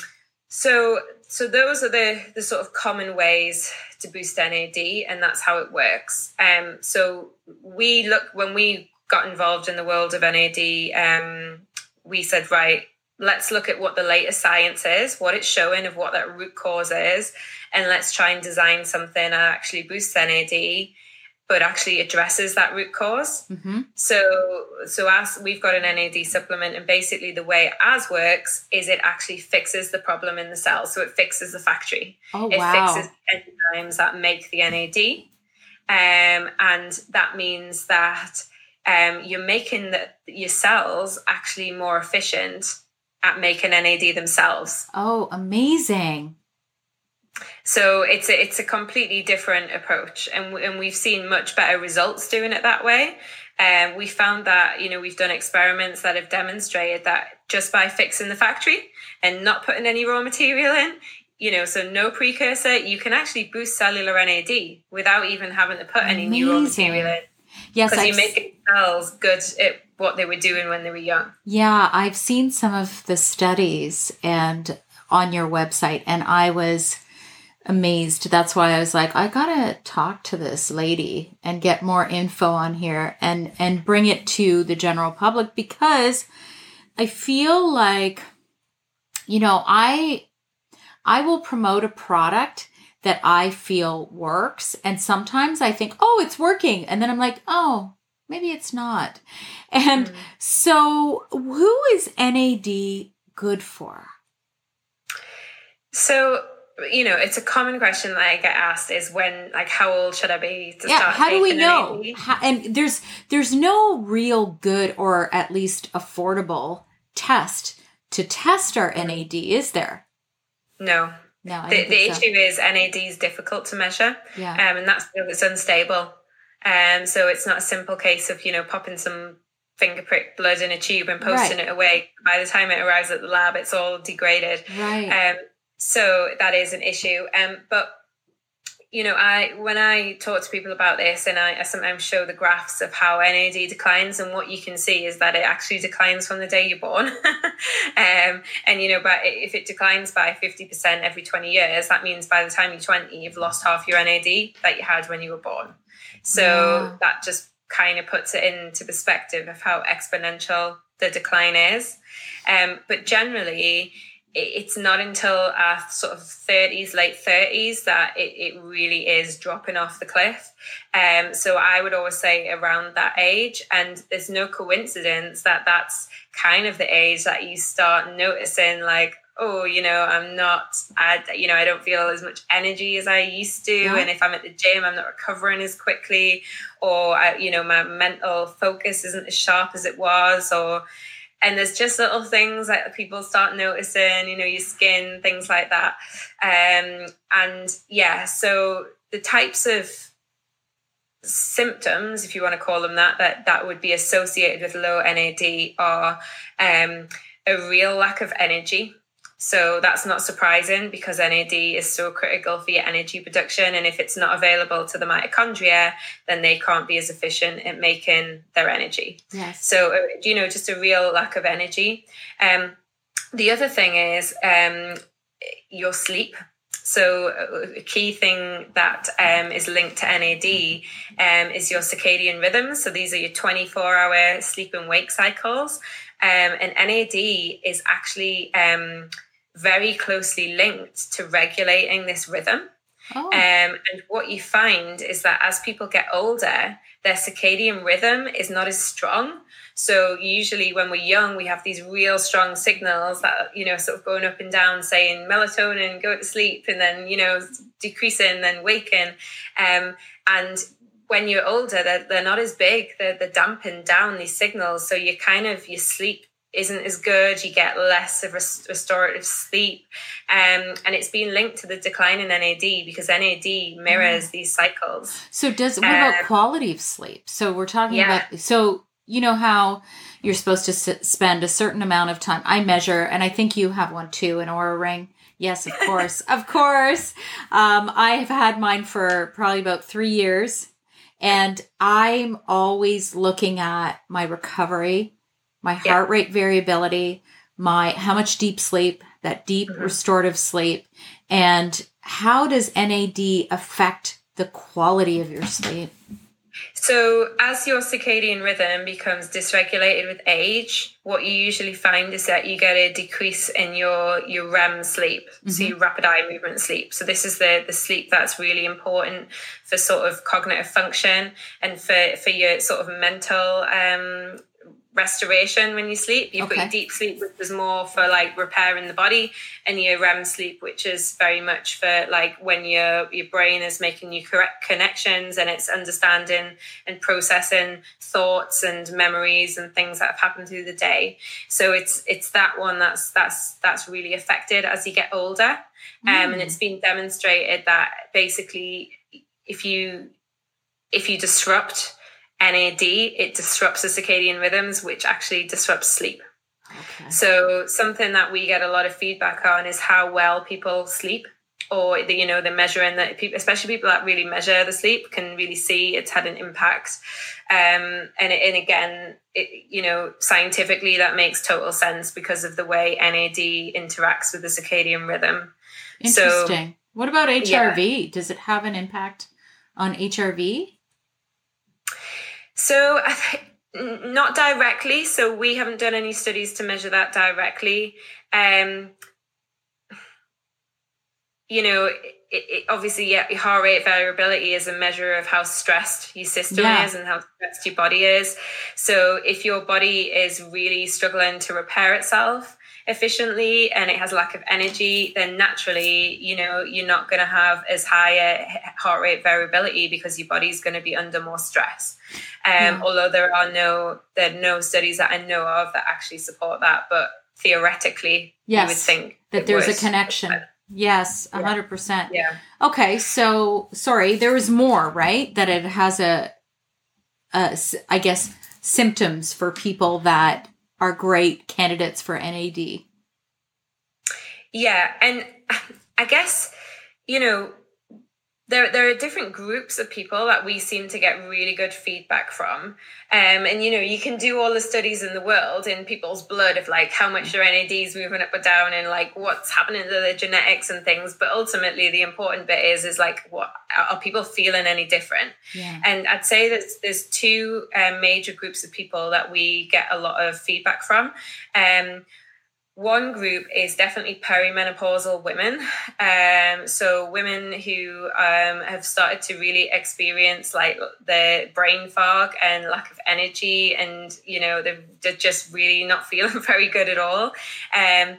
so so those are the the sort of common ways to boost NAD, and that's how it works. Um, so we look when we got involved in the world of NAD. Um, we said, right, let's look at what the latest science is, what it's showing of what that root cause is, and let's try and design something that actually boosts NAD, but actually addresses that root cause. Mm-hmm. So, so as we've got an NAD supplement, and basically the way as works is it actually fixes the problem in the cell. So it fixes the factory. Oh, it wow. fixes enzymes that make the NAD. Um, and that means that um, you're making the, your cells actually more efficient at making NAD themselves. Oh, amazing. So it's a, it's a completely different approach, and and we've seen much better results doing it that way. Um, we found that you know we've done experiments that have demonstrated that just by fixing the factory and not putting any raw material in, you know, so no precursor, you can actually boost cellular NAD without even having to put any new raw material in. Yes, because you make cells good at what they were doing when they were young. Yeah, I've seen some of the studies and on your website, and I was amazed. That's why I was like, I gotta talk to this lady and get more info on here and and bring it to the general public because I feel like, you know, I I will promote a product that I feel works. And sometimes I think, oh, it's working. And then I'm like, oh, maybe it's not. And mm. so, who is NAD good for? So, you know, it's a common question that I get asked is when, like, how old should I be to yeah, start? How do we know? How, and there's there's no real good or at least affordable test to test our NAD, is there? No, no, the, the so. issue is NAD is difficult to measure, yeah. um, and that's because it's unstable. Um, so it's not a simple case of you know popping some finger prick blood in a tube and posting right. it away. By the time it arrives at the lab, it's all degraded. Right. Um, so that is an issue. Um, but you know, I when I talk to people about this, and I, I, sometimes show the graphs of how NAD declines, and what you can see is that it actually declines from the day you're born. um, and you know, but if it declines by fifty percent every twenty years, that means by the time you're twenty, you've lost half your NAD that you had when you were born. So yeah. that just kind of puts it into perspective of how exponential the decline is. Um, but generally, it's not until our sort of 30s late 30s that it, it really is dropping off the cliff um, so i would always say around that age and there's no coincidence that that's kind of the age that you start noticing like oh you know i'm not i you know i don't feel as much energy as i used to yeah. and if i'm at the gym i'm not recovering as quickly or I, you know my mental focus isn't as sharp as it was or and there's just little things that people start noticing you know your skin things like that. Um, and yeah so the types of symptoms if you want to call them that that that would be associated with low nad are um, a real lack of energy so that's not surprising because NAD is so critical for your energy production. And if it's not available to the mitochondria, then they can't be as efficient at making their energy. Yes. So, uh, you know, just a real lack of energy. Um, the other thing is um, your sleep. So, uh, a key thing that um, is linked to NAD um, is your circadian rhythms. So, these are your 24 hour sleep and wake cycles. Um, and NAD is actually um, very closely linked to regulating this rhythm. Oh. Um, and what you find is that as people get older, their circadian rhythm is not as strong. So usually when we're young, we have these real strong signals that, you know, sort of going up and down saying melatonin, go to sleep, and then, you know, decreasing, then waking. Um, and when you're older, they're, they're not as big. They're, they're dampened down these signals. So you kind of, you sleep isn't as good. You get less of restorative sleep, um, and it's been linked to the decline in NAD because NAD mirrors mm. these cycles. So, does what about um, quality of sleep? So, we're talking yeah. about so you know how you're supposed to s- spend a certain amount of time. I measure, and I think you have one too, an Oura ring. Yes, of course, of course. Um, I have had mine for probably about three years, and I'm always looking at my recovery, my heart yeah. rate variability, my how much deep sleep, that deep mm-hmm. restorative sleep, and how does NAD affect the quality of your sleep? So, as your circadian rhythm becomes dysregulated with age, what you usually find is that you get a decrease in your your REM sleep, mm-hmm. so your rapid eye movement sleep. So, this is the the sleep that's really important for sort of cognitive function and for for your sort of mental um, restoration when you sleep. You've okay. got your deep sleep, which is more for like repairing the body, and your REM sleep, which is very much for like when your your brain is making new correct connections and it's understanding and processing thoughts and memories and things that have happened through the day. So it's it's that one that's that's that's really affected as you get older. Mm. Um, and it's been demonstrated that basically if you if you disrupt NAD, it disrupts the circadian rhythms, which actually disrupts sleep. Okay. So something that we get a lot of feedback on is how well people sleep, or the, you know the measuring that people, especially people that really measure the sleep, can really see it's had an impact. Um, and and again, it, you know scientifically that makes total sense because of the way NAD interacts with the circadian rhythm. Interesting. So, what about HRV? Yeah. Does it have an impact on HRV? So, not directly. So, we haven't done any studies to measure that directly. Um, you know, it, it, obviously, yeah, heart rate variability is a measure of how stressed your system yeah. is and how stressed your body is. So, if your body is really struggling to repair itself, efficiently and it has lack of energy, then naturally, you know, you're not going to have as high a heart rate variability because your body's going to be under more stress. Um, yeah. Although there are no there are no studies that I know of that actually support that, but theoretically, yes, you would think that there's a connection. Yes, a hundred percent. Yeah. Okay, so sorry, there was more, right? That it has a, a, I guess, symptoms for people that are great candidates for NAD. Yeah, and I guess you know there there are different groups of people that we seem to get really good feedback from. Um, and you know you can do all the studies in the world in people's blood of like how much their NAD is moving up or down and like what's happening to their genetics and things. But ultimately the important bit is is like what are people feeling any different? Yeah. and I'd say that there's two um, major groups of people that we get a lot of feedback from. Um, one group is definitely perimenopausal women. Um, so women who um, have started to really experience like the brain fog and lack of energy, and you know they're, they're just really not feeling very good at all. Um,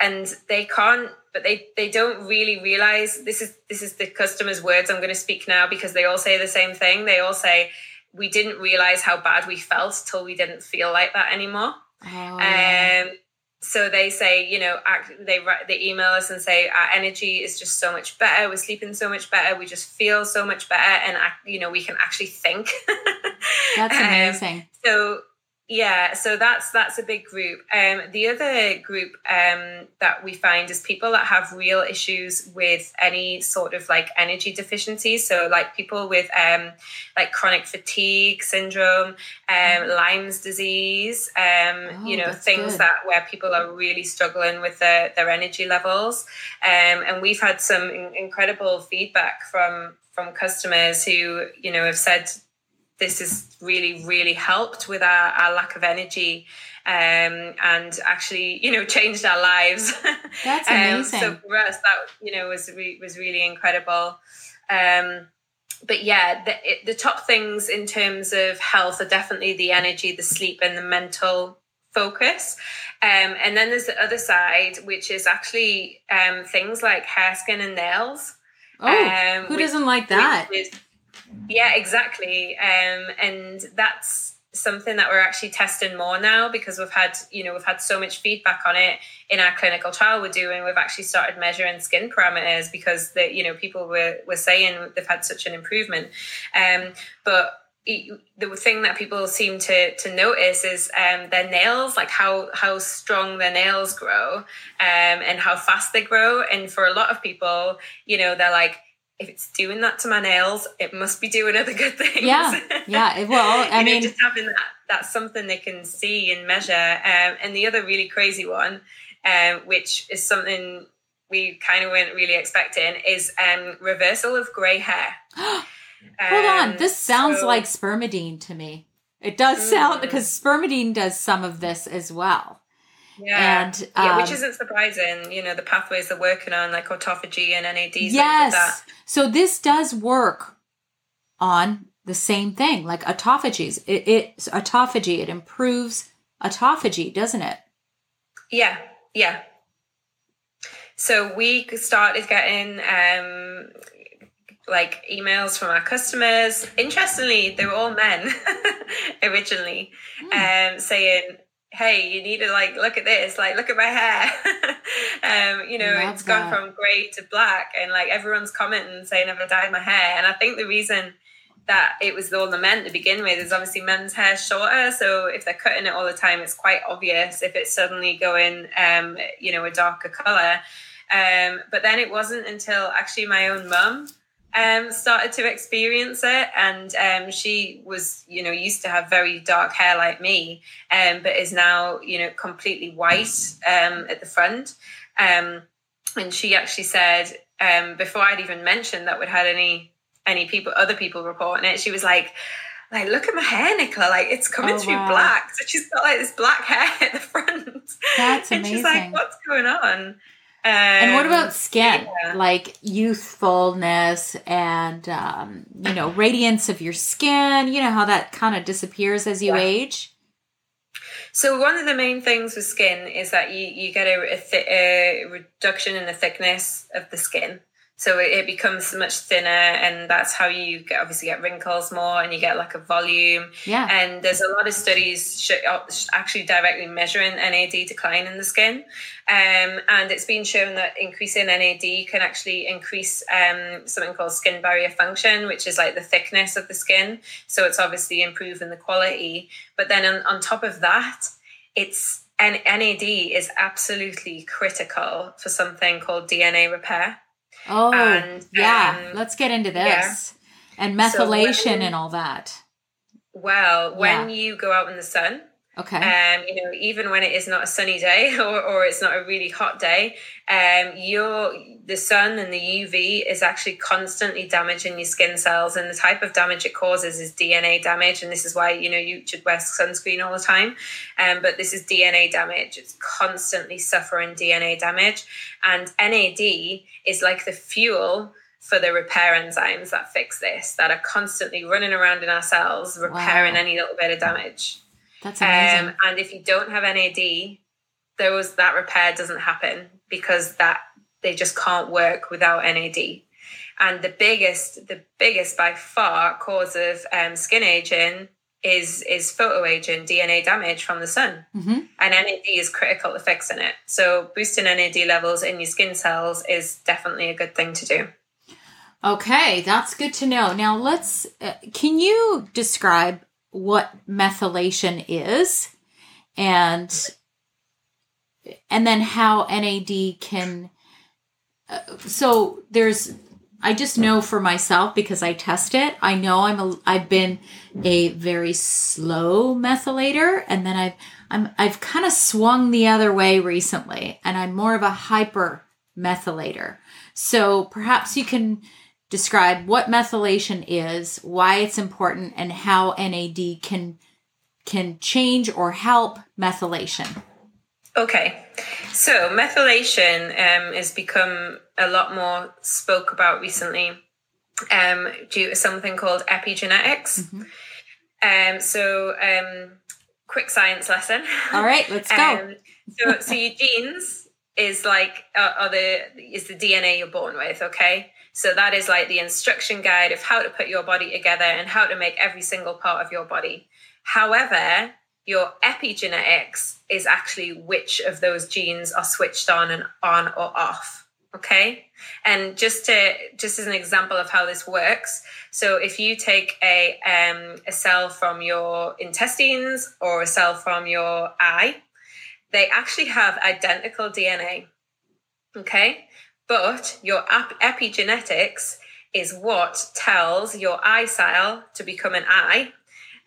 and they can't, but they they don't really realize this is this is the customer's words. I'm going to speak now because they all say the same thing. They all say we didn't realize how bad we felt till we didn't feel like that anymore. Oh. Um, so they say you know they write they email us and say our energy is just so much better. We're sleeping so much better. We just feel so much better. And you know we can actually think. That's um, amazing. um, so yeah, so that's that's a big group. Um, the other group um, that we find is people that have real issues with any sort of like energy deficiencies. So like people with um, like chronic fatigue syndrome, um, mm. Lyme's disease, um, oh, you know things good. that where people are really struggling with their, their energy levels. Um, and we've had some incredible feedback from from customers who you know have said this has really, really helped with our, our lack of energy um, and actually, you know, changed our lives. That's amazing. um, so for us, that, you know, was, re- was really incredible. Um, but yeah, the, it, the top things in terms of health are definitely the energy, the sleep, and the mental focus. Um, and then there's the other side, which is actually um, things like hair, skin, and nails. Oh, um, who which, doesn't like that? Is, yeah, exactly. Um, and that's something that we're actually testing more now because we've had, you know, we've had so much feedback on it in our clinical trial we're doing. We've actually started measuring skin parameters because the, you know, people were, were saying they've had such an improvement. Um, but the thing that people seem to to notice is um, their nails, like how how strong their nails grow, um, and how fast they grow. And for a lot of people, you know, they're like, if it's doing that to my nails, it must be doing other good things. Yeah, yeah. Well, I mean, know, just having that that's something they can see and measure. Um, and the other really crazy one, um, which is something we kind of weren't really expecting, is um, reversal of grey hair. Hold on, this sounds so, like spermidine to me. It does mm. sound because spermidine does some of this as well. Yeah, and um, yeah, which um, isn't surprising. You know, the pathways they're working on, like autophagy and NADs. Yes, so this does work on the same thing, like autophagies. It, it autophagy. It improves autophagy, doesn't it? Yeah, yeah. So we started getting um, like emails from our customers. Interestingly, they were all men originally, mm. um, saying, "Hey, you need to like look at this. Like, look at my hair. um, you know, Love it's that. gone from grey to black, and like everyone's commenting saying, "I've dyed my hair." And I think the reason that it was all the men to begin with is obviously men's hair shorter so if they're cutting it all the time it's quite obvious if it's suddenly going um you know a darker color um but then it wasn't until actually my own mum um, started to experience it, and um, she was, you know, used to have very dark hair like me, um, but is now, you know, completely white um, at the front. Um, and she actually said um, before I'd even mentioned that we'd had any any people, other people reporting it, she was like, like, look at my hair, Nichola. Like, it's coming oh, through wow. black. So she's got like this black hair at the front. That's amazing. And she's like, what's going on? Um, and what about skin? Yeah. Like youthfulness and um, you know radiance of your skin. You know how that kind of disappears as you yeah. age. So one of the main things with skin is that you you get a, a, th- a reduction in the thickness of the skin so it, it, becomes much thinner and that's how you get, obviously get wrinkles more and you get like a volume. Yeah. And there's a lot of studies uh, actually directly measuring nad decline in the skin. Um, and it's been shown that increasing nad can actually increase um, something called skin barrier function which is like the thickness of the skin. So it's obviously improving the quality. But then on, on top of that it's and NAD is absolutely critical for something called DNA repair. Oh, and, yeah. Um, Let's get into this. Yeah. And methylation so when, and all that. Well, when yeah. you go out in the sun, Okay. Um, you know, even when it is not a sunny day or, or it's not a really hot day, um, your the sun and the UV is actually constantly damaging your skin cells, and the type of damage it causes is DNA damage, and this is why you know you should wear sunscreen all the time. Um, but this is DNA damage; it's constantly suffering DNA damage, and NAD is like the fuel for the repair enzymes that fix this, that are constantly running around in our cells, repairing wow. any little bit of damage. That's amazing. Um, and if you don't have NAD, those that repair doesn't happen because that they just can't work without NAD. And the biggest, the biggest by far cause of um, skin aging is is photoaging DNA damage from the sun, mm-hmm. and NAD is critical to fixing it. So boosting NAD levels in your skin cells is definitely a good thing to do. Okay, that's good to know. Now let's. Uh, can you describe what methylation is and and then how NAD can uh, so there's I just know for myself because I test it. I know I'm a I've been a very slow methylator and then I've I'm I've kind of swung the other way recently and I'm more of a hyper methylator. So perhaps you can describe what methylation is, why it's important, and how NAD can can change or help methylation. Okay, so methylation um, has become a lot more spoke about recently um, due to something called epigenetics. Mm-hmm. Um, so, um, quick science lesson. All right, let's go. Um, so, so your genes is like are the is the DNA you're born with. Okay, so that is like the instruction guide of how to put your body together and how to make every single part of your body. However, your epigenetics is actually which of those genes are switched on and on or off. Okay. And just to just as an example of how this works, so if you take a um, a cell from your intestines or a cell from your eye, they actually have identical DNA. Okay. But your epigenetics is what tells your eye cell to become an eye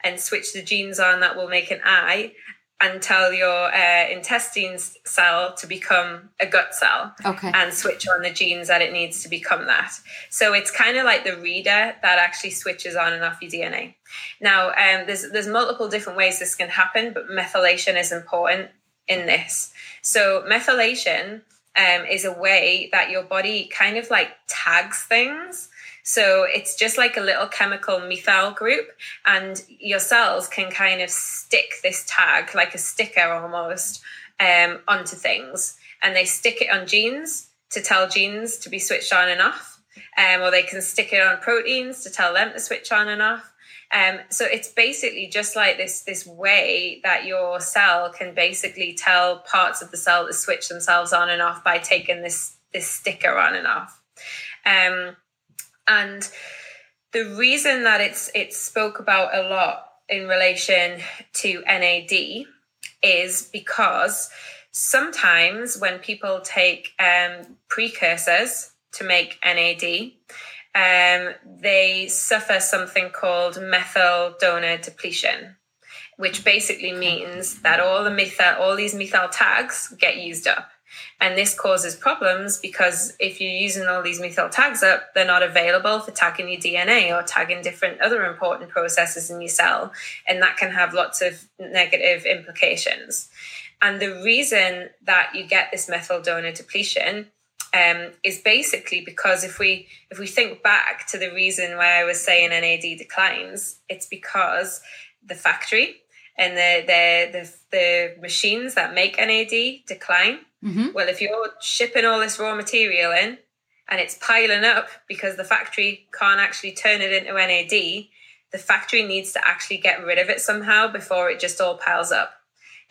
and switch the genes on that will make an eye and tell your uh, intestines cell to become a gut cell okay. and switch on the genes that it needs to become that. So it's kind of like the reader that actually switches on and off your DNA. Now, um, there's there's multiple different ways this can happen, but methylation is important in this. So methylation um, is a way that your body kind of like tags things. So it's just like a little chemical methyl group, and your cells can kind of stick this tag, like a sticker almost, um, onto things. And they stick it on genes to tell genes to be switched on and off. Um, or they can stick it on proteins to tell them to switch on and off. Um, so it's basically just like this this way that your cell can basically tell parts of the cell to switch themselves on and off by taking this this sticker on and off. Um, and the reason that it's it's spoke about a lot in relation to NAD is because sometimes when people take um, precursors to make NAD, um, they suffer something called methyl donor depletion, which basically means that all the methyl, all these methyl tags get used up. And this causes problems because if you're using all these methyl tags up, they're not available for tagging your DNA or tagging different other important processes in your cell. And that can have lots of negative implications. And the reason that you get this methyl donor depletion um, is basically because if we if we think back to the reason why I was saying NAD declines, it's because the factory and the the the, the machines that make NAD decline. Mm-hmm. Well, if you're shipping all this raw material in and it's piling up because the factory can't actually turn it into NAD, the factory needs to actually get rid of it somehow before it just all piles up.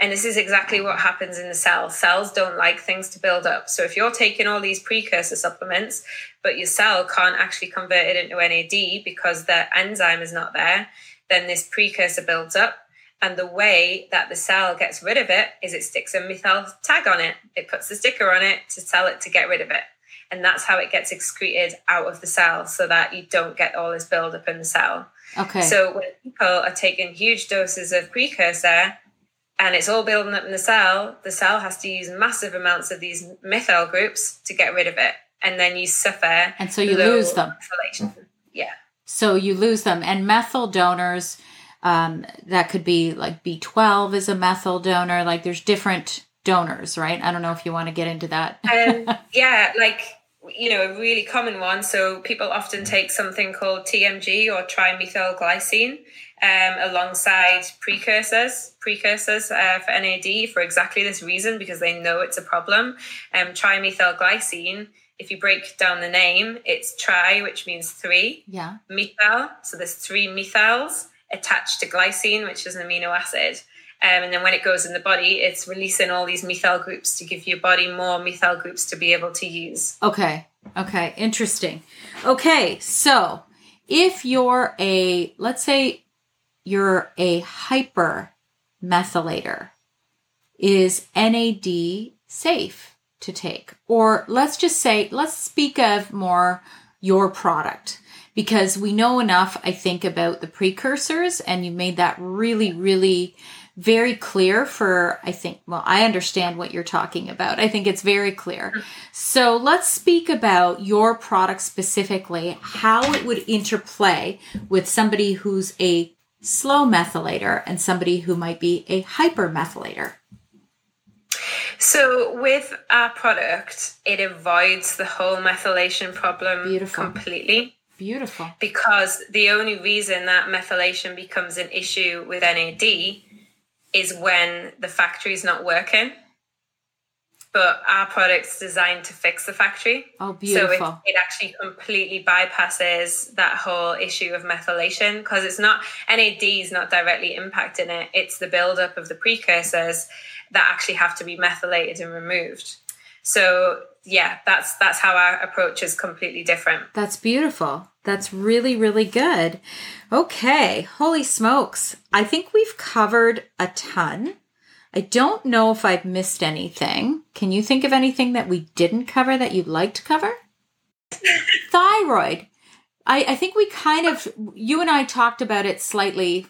And this is exactly what happens in the cell. Cells don't like things to build up. So if you're taking all these precursor supplements, but your cell can't actually convert it into NAD because the enzyme is not there, then this precursor builds up. And the way that the cell gets rid of it is it sticks a methyl tag on it. It puts a sticker on it to tell it to get rid of it. And that's how it gets excreted out of the cell so that you don't get all this buildup in the cell. Okay. So when people are taking huge doses of precursor, and it's all building up in the cell, the cell has to use massive amounts of these methyl groups to get rid of it. And then you suffer. And so you lose them. Methylation. Yeah. So you lose them. And methyl donors, um, that could be like B12 is a methyl donor. Like there's different donors, right? I don't know if you want to get into that. um, yeah, like, you know, a really common one. So people often take something called TMG or trimethylglycine um, alongside precursors, precursors uh, for NAD for exactly this reason because they know it's a problem. Um, trimethylglycine, if you break down the name, it's tri, which means three. Yeah. Methyl, so there's three methyls attached to glycine, which is an amino acid. Um, and then when it goes in the body, it's releasing all these methyl groups to give your body more methyl groups to be able to use. Okay. Okay. Interesting. Okay. So if you're a, let's say you're a hyper methylator. Is NAD safe to take? Or let's just say, let's speak of more your product because we know enough, I think, about the precursors, and you made that really, really very clear for, I think, well, I understand what you're talking about. I think it's very clear. So let's speak about your product specifically, how it would interplay with somebody who's a slow methylator and somebody who might be a hypermethylator? So with our product, it avoids the whole methylation problem Beautiful. completely. Beautiful. Because the only reason that methylation becomes an issue with NAD is when the factory is not working but our product's designed to fix the factory. Oh, beautiful. So it, it actually completely bypasses that whole issue of methylation because it's not, NAD is not directly impacting it. It's the buildup of the precursors that actually have to be methylated and removed. So yeah, that's that's how our approach is completely different. That's beautiful. That's really, really good. Okay, holy smokes. I think we've covered a ton. I don't know if I've missed anything. Can you think of anything that we didn't cover that you'd like to cover? Thyroid. I, I think we kind of, you and I talked about it slightly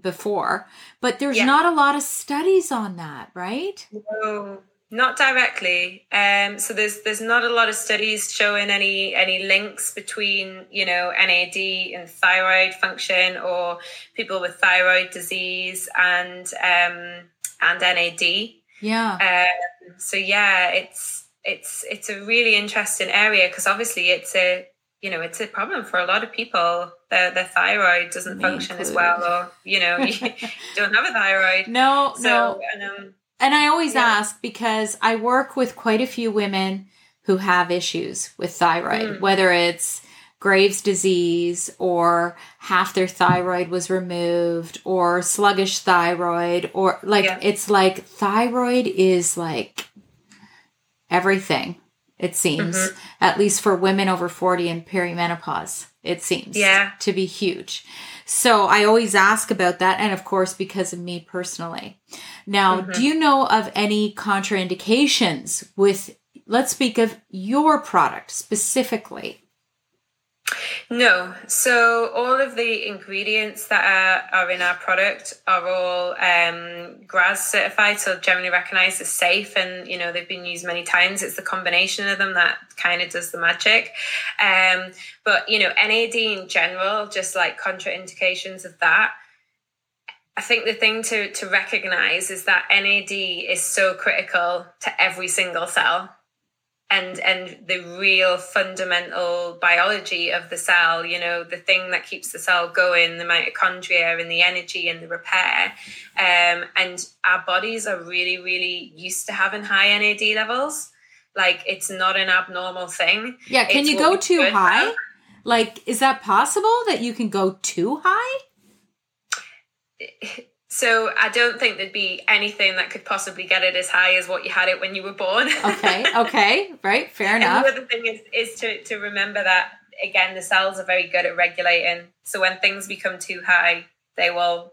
before, but there's yeah. not a lot of studies on that, right? No, not directly. Um, so there's there's not a lot of studies showing any any links between you know NAD and thyroid function or people with thyroid disease and um, and NAD. Yeah. Um, so yeah, it's it's it's a really interesting area because obviously it's a you know it's a problem for a lot of people their, their thyroid doesn't Me function included. as well or you know you don't have a thyroid no so, no and, um, and i always yeah. ask because i work with quite a few women who have issues with thyroid mm. whether it's Graves' disease or half their thyroid was removed or sluggish thyroid or like yeah. it's like thyroid is like everything it seems mm-hmm. at least for women over 40 in perimenopause it seems yeah to be huge so i always ask about that and of course because of me personally now mm-hmm. do you know of any contraindications with let's speak of your product specifically no. So all of the ingredients that are, are in our product are all um, GRAS certified, so generally recognized as safe, and you know they've been used many times. It's the combination of them that kind of does the magic. Um, but you know NAD in general, just like contraindications of that. I think the thing to to recognize is that NAD is so critical to every single cell and and the real fundamental biology of the cell you know the thing that keeps the cell going the mitochondria and the energy and the repair. Um, and our bodies are really really used to having high nad levels. Like it's not an abnormal thing. Yeah can it's you go too high? like is that possible that you can go too high so I don't think there'd be anything that could possibly get it as high as what you had it when you were born. okay, okay, right, fair enough. And the other thing is, is to, to remember that, again, the cells are very good at regulating. So when things become too high, they will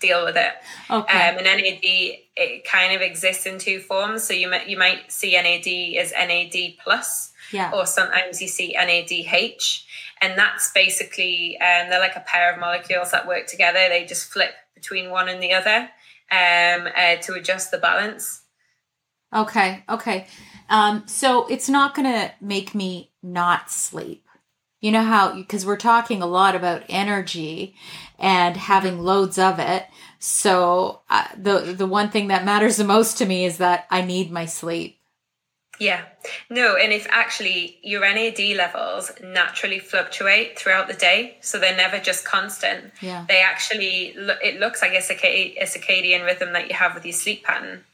deal with it. Okay. Um, and NAD, it kind of exists in two forms. So you might, you might see NAD as NAD plus, yeah. or sometimes you see NADH. And that's basically, um, they're like a pair of molecules that work together. They just flip between one and the other um, uh, to adjust the balance. Okay, okay. Um, so it's not going to make me not sleep. You know how, because we're talking a lot about energy and having loads of it. So uh, the the one thing that matters the most to me is that I need my sleep. Yeah, no, and if actually your NAD levels naturally fluctuate throughout the day, so they're never just constant. Yeah, they actually it looks like a, a circadian rhythm that you have with your sleep pattern.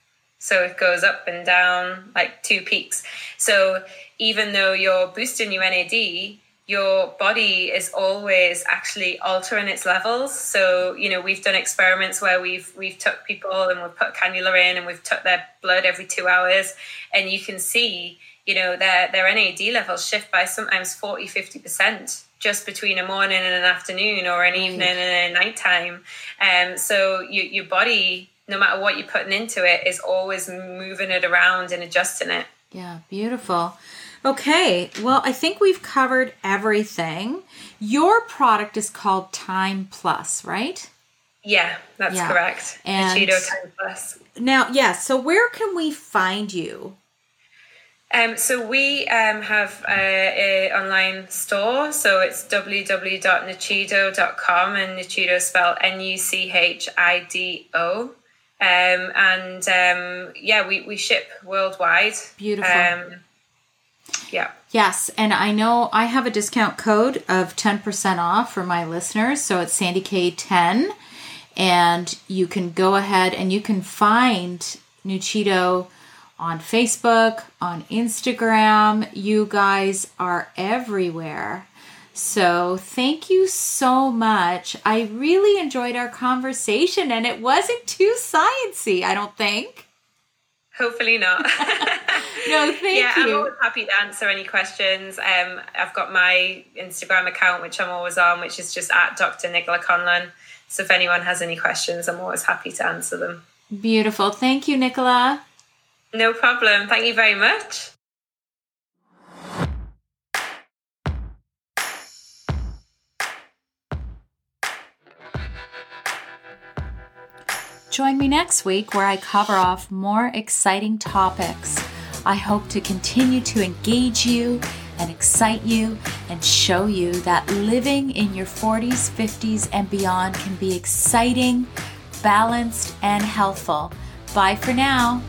So it goes up and down like two peaks. So even though you're boosting your NAD, your body is always actually altering its levels. So, you know, we've done experiments where we've we've took people and we've put cannula in and we've took their blood every two hours and you can see, you know, their their NAD levels shift by sometimes 40, 50% just between a morning and an afternoon or an evening and a nighttime. Um so you, your body, no matter what you're putting into it, is always moving it around and adjusting it. Yeah, beautiful. Okay, well, I think we've covered everything. Your product is called Time Plus, right? Yeah, that's yeah. correct. Nuchido Time Plus. Now, yeah, so where can we find you? Um, so we um, have a online store. So it's www.nuchido.com and Nuchido spelled N-U-C-H-I-D-O. Um, and um, yeah, we, we ship worldwide. Beautiful. Yeah. Yes, and I know I have a discount code of 10% off for my listeners, so it's Sandy K10 and you can go ahead and you can find Nuchido on Facebook, on Instagram. You guys are everywhere. So, thank you so much. I really enjoyed our conversation and it wasn't too sciency, I don't think. Hopefully not. no, thank you. yeah, you. I'm always happy to answer any questions. Um, I've got my Instagram account, which I'm always on, which is just at Dr. Nichola Conlon. So if anyone has any questions, I'm always happy to answer them. Beautiful. Thank you, Nichola. No problem. Thank you very much. Join me next week where I cover off more exciting topics. I hope to continue to engage you and excite you and show you that living in your 40s, 50s, and beyond can be exciting, balanced, and healthful. Bye for now.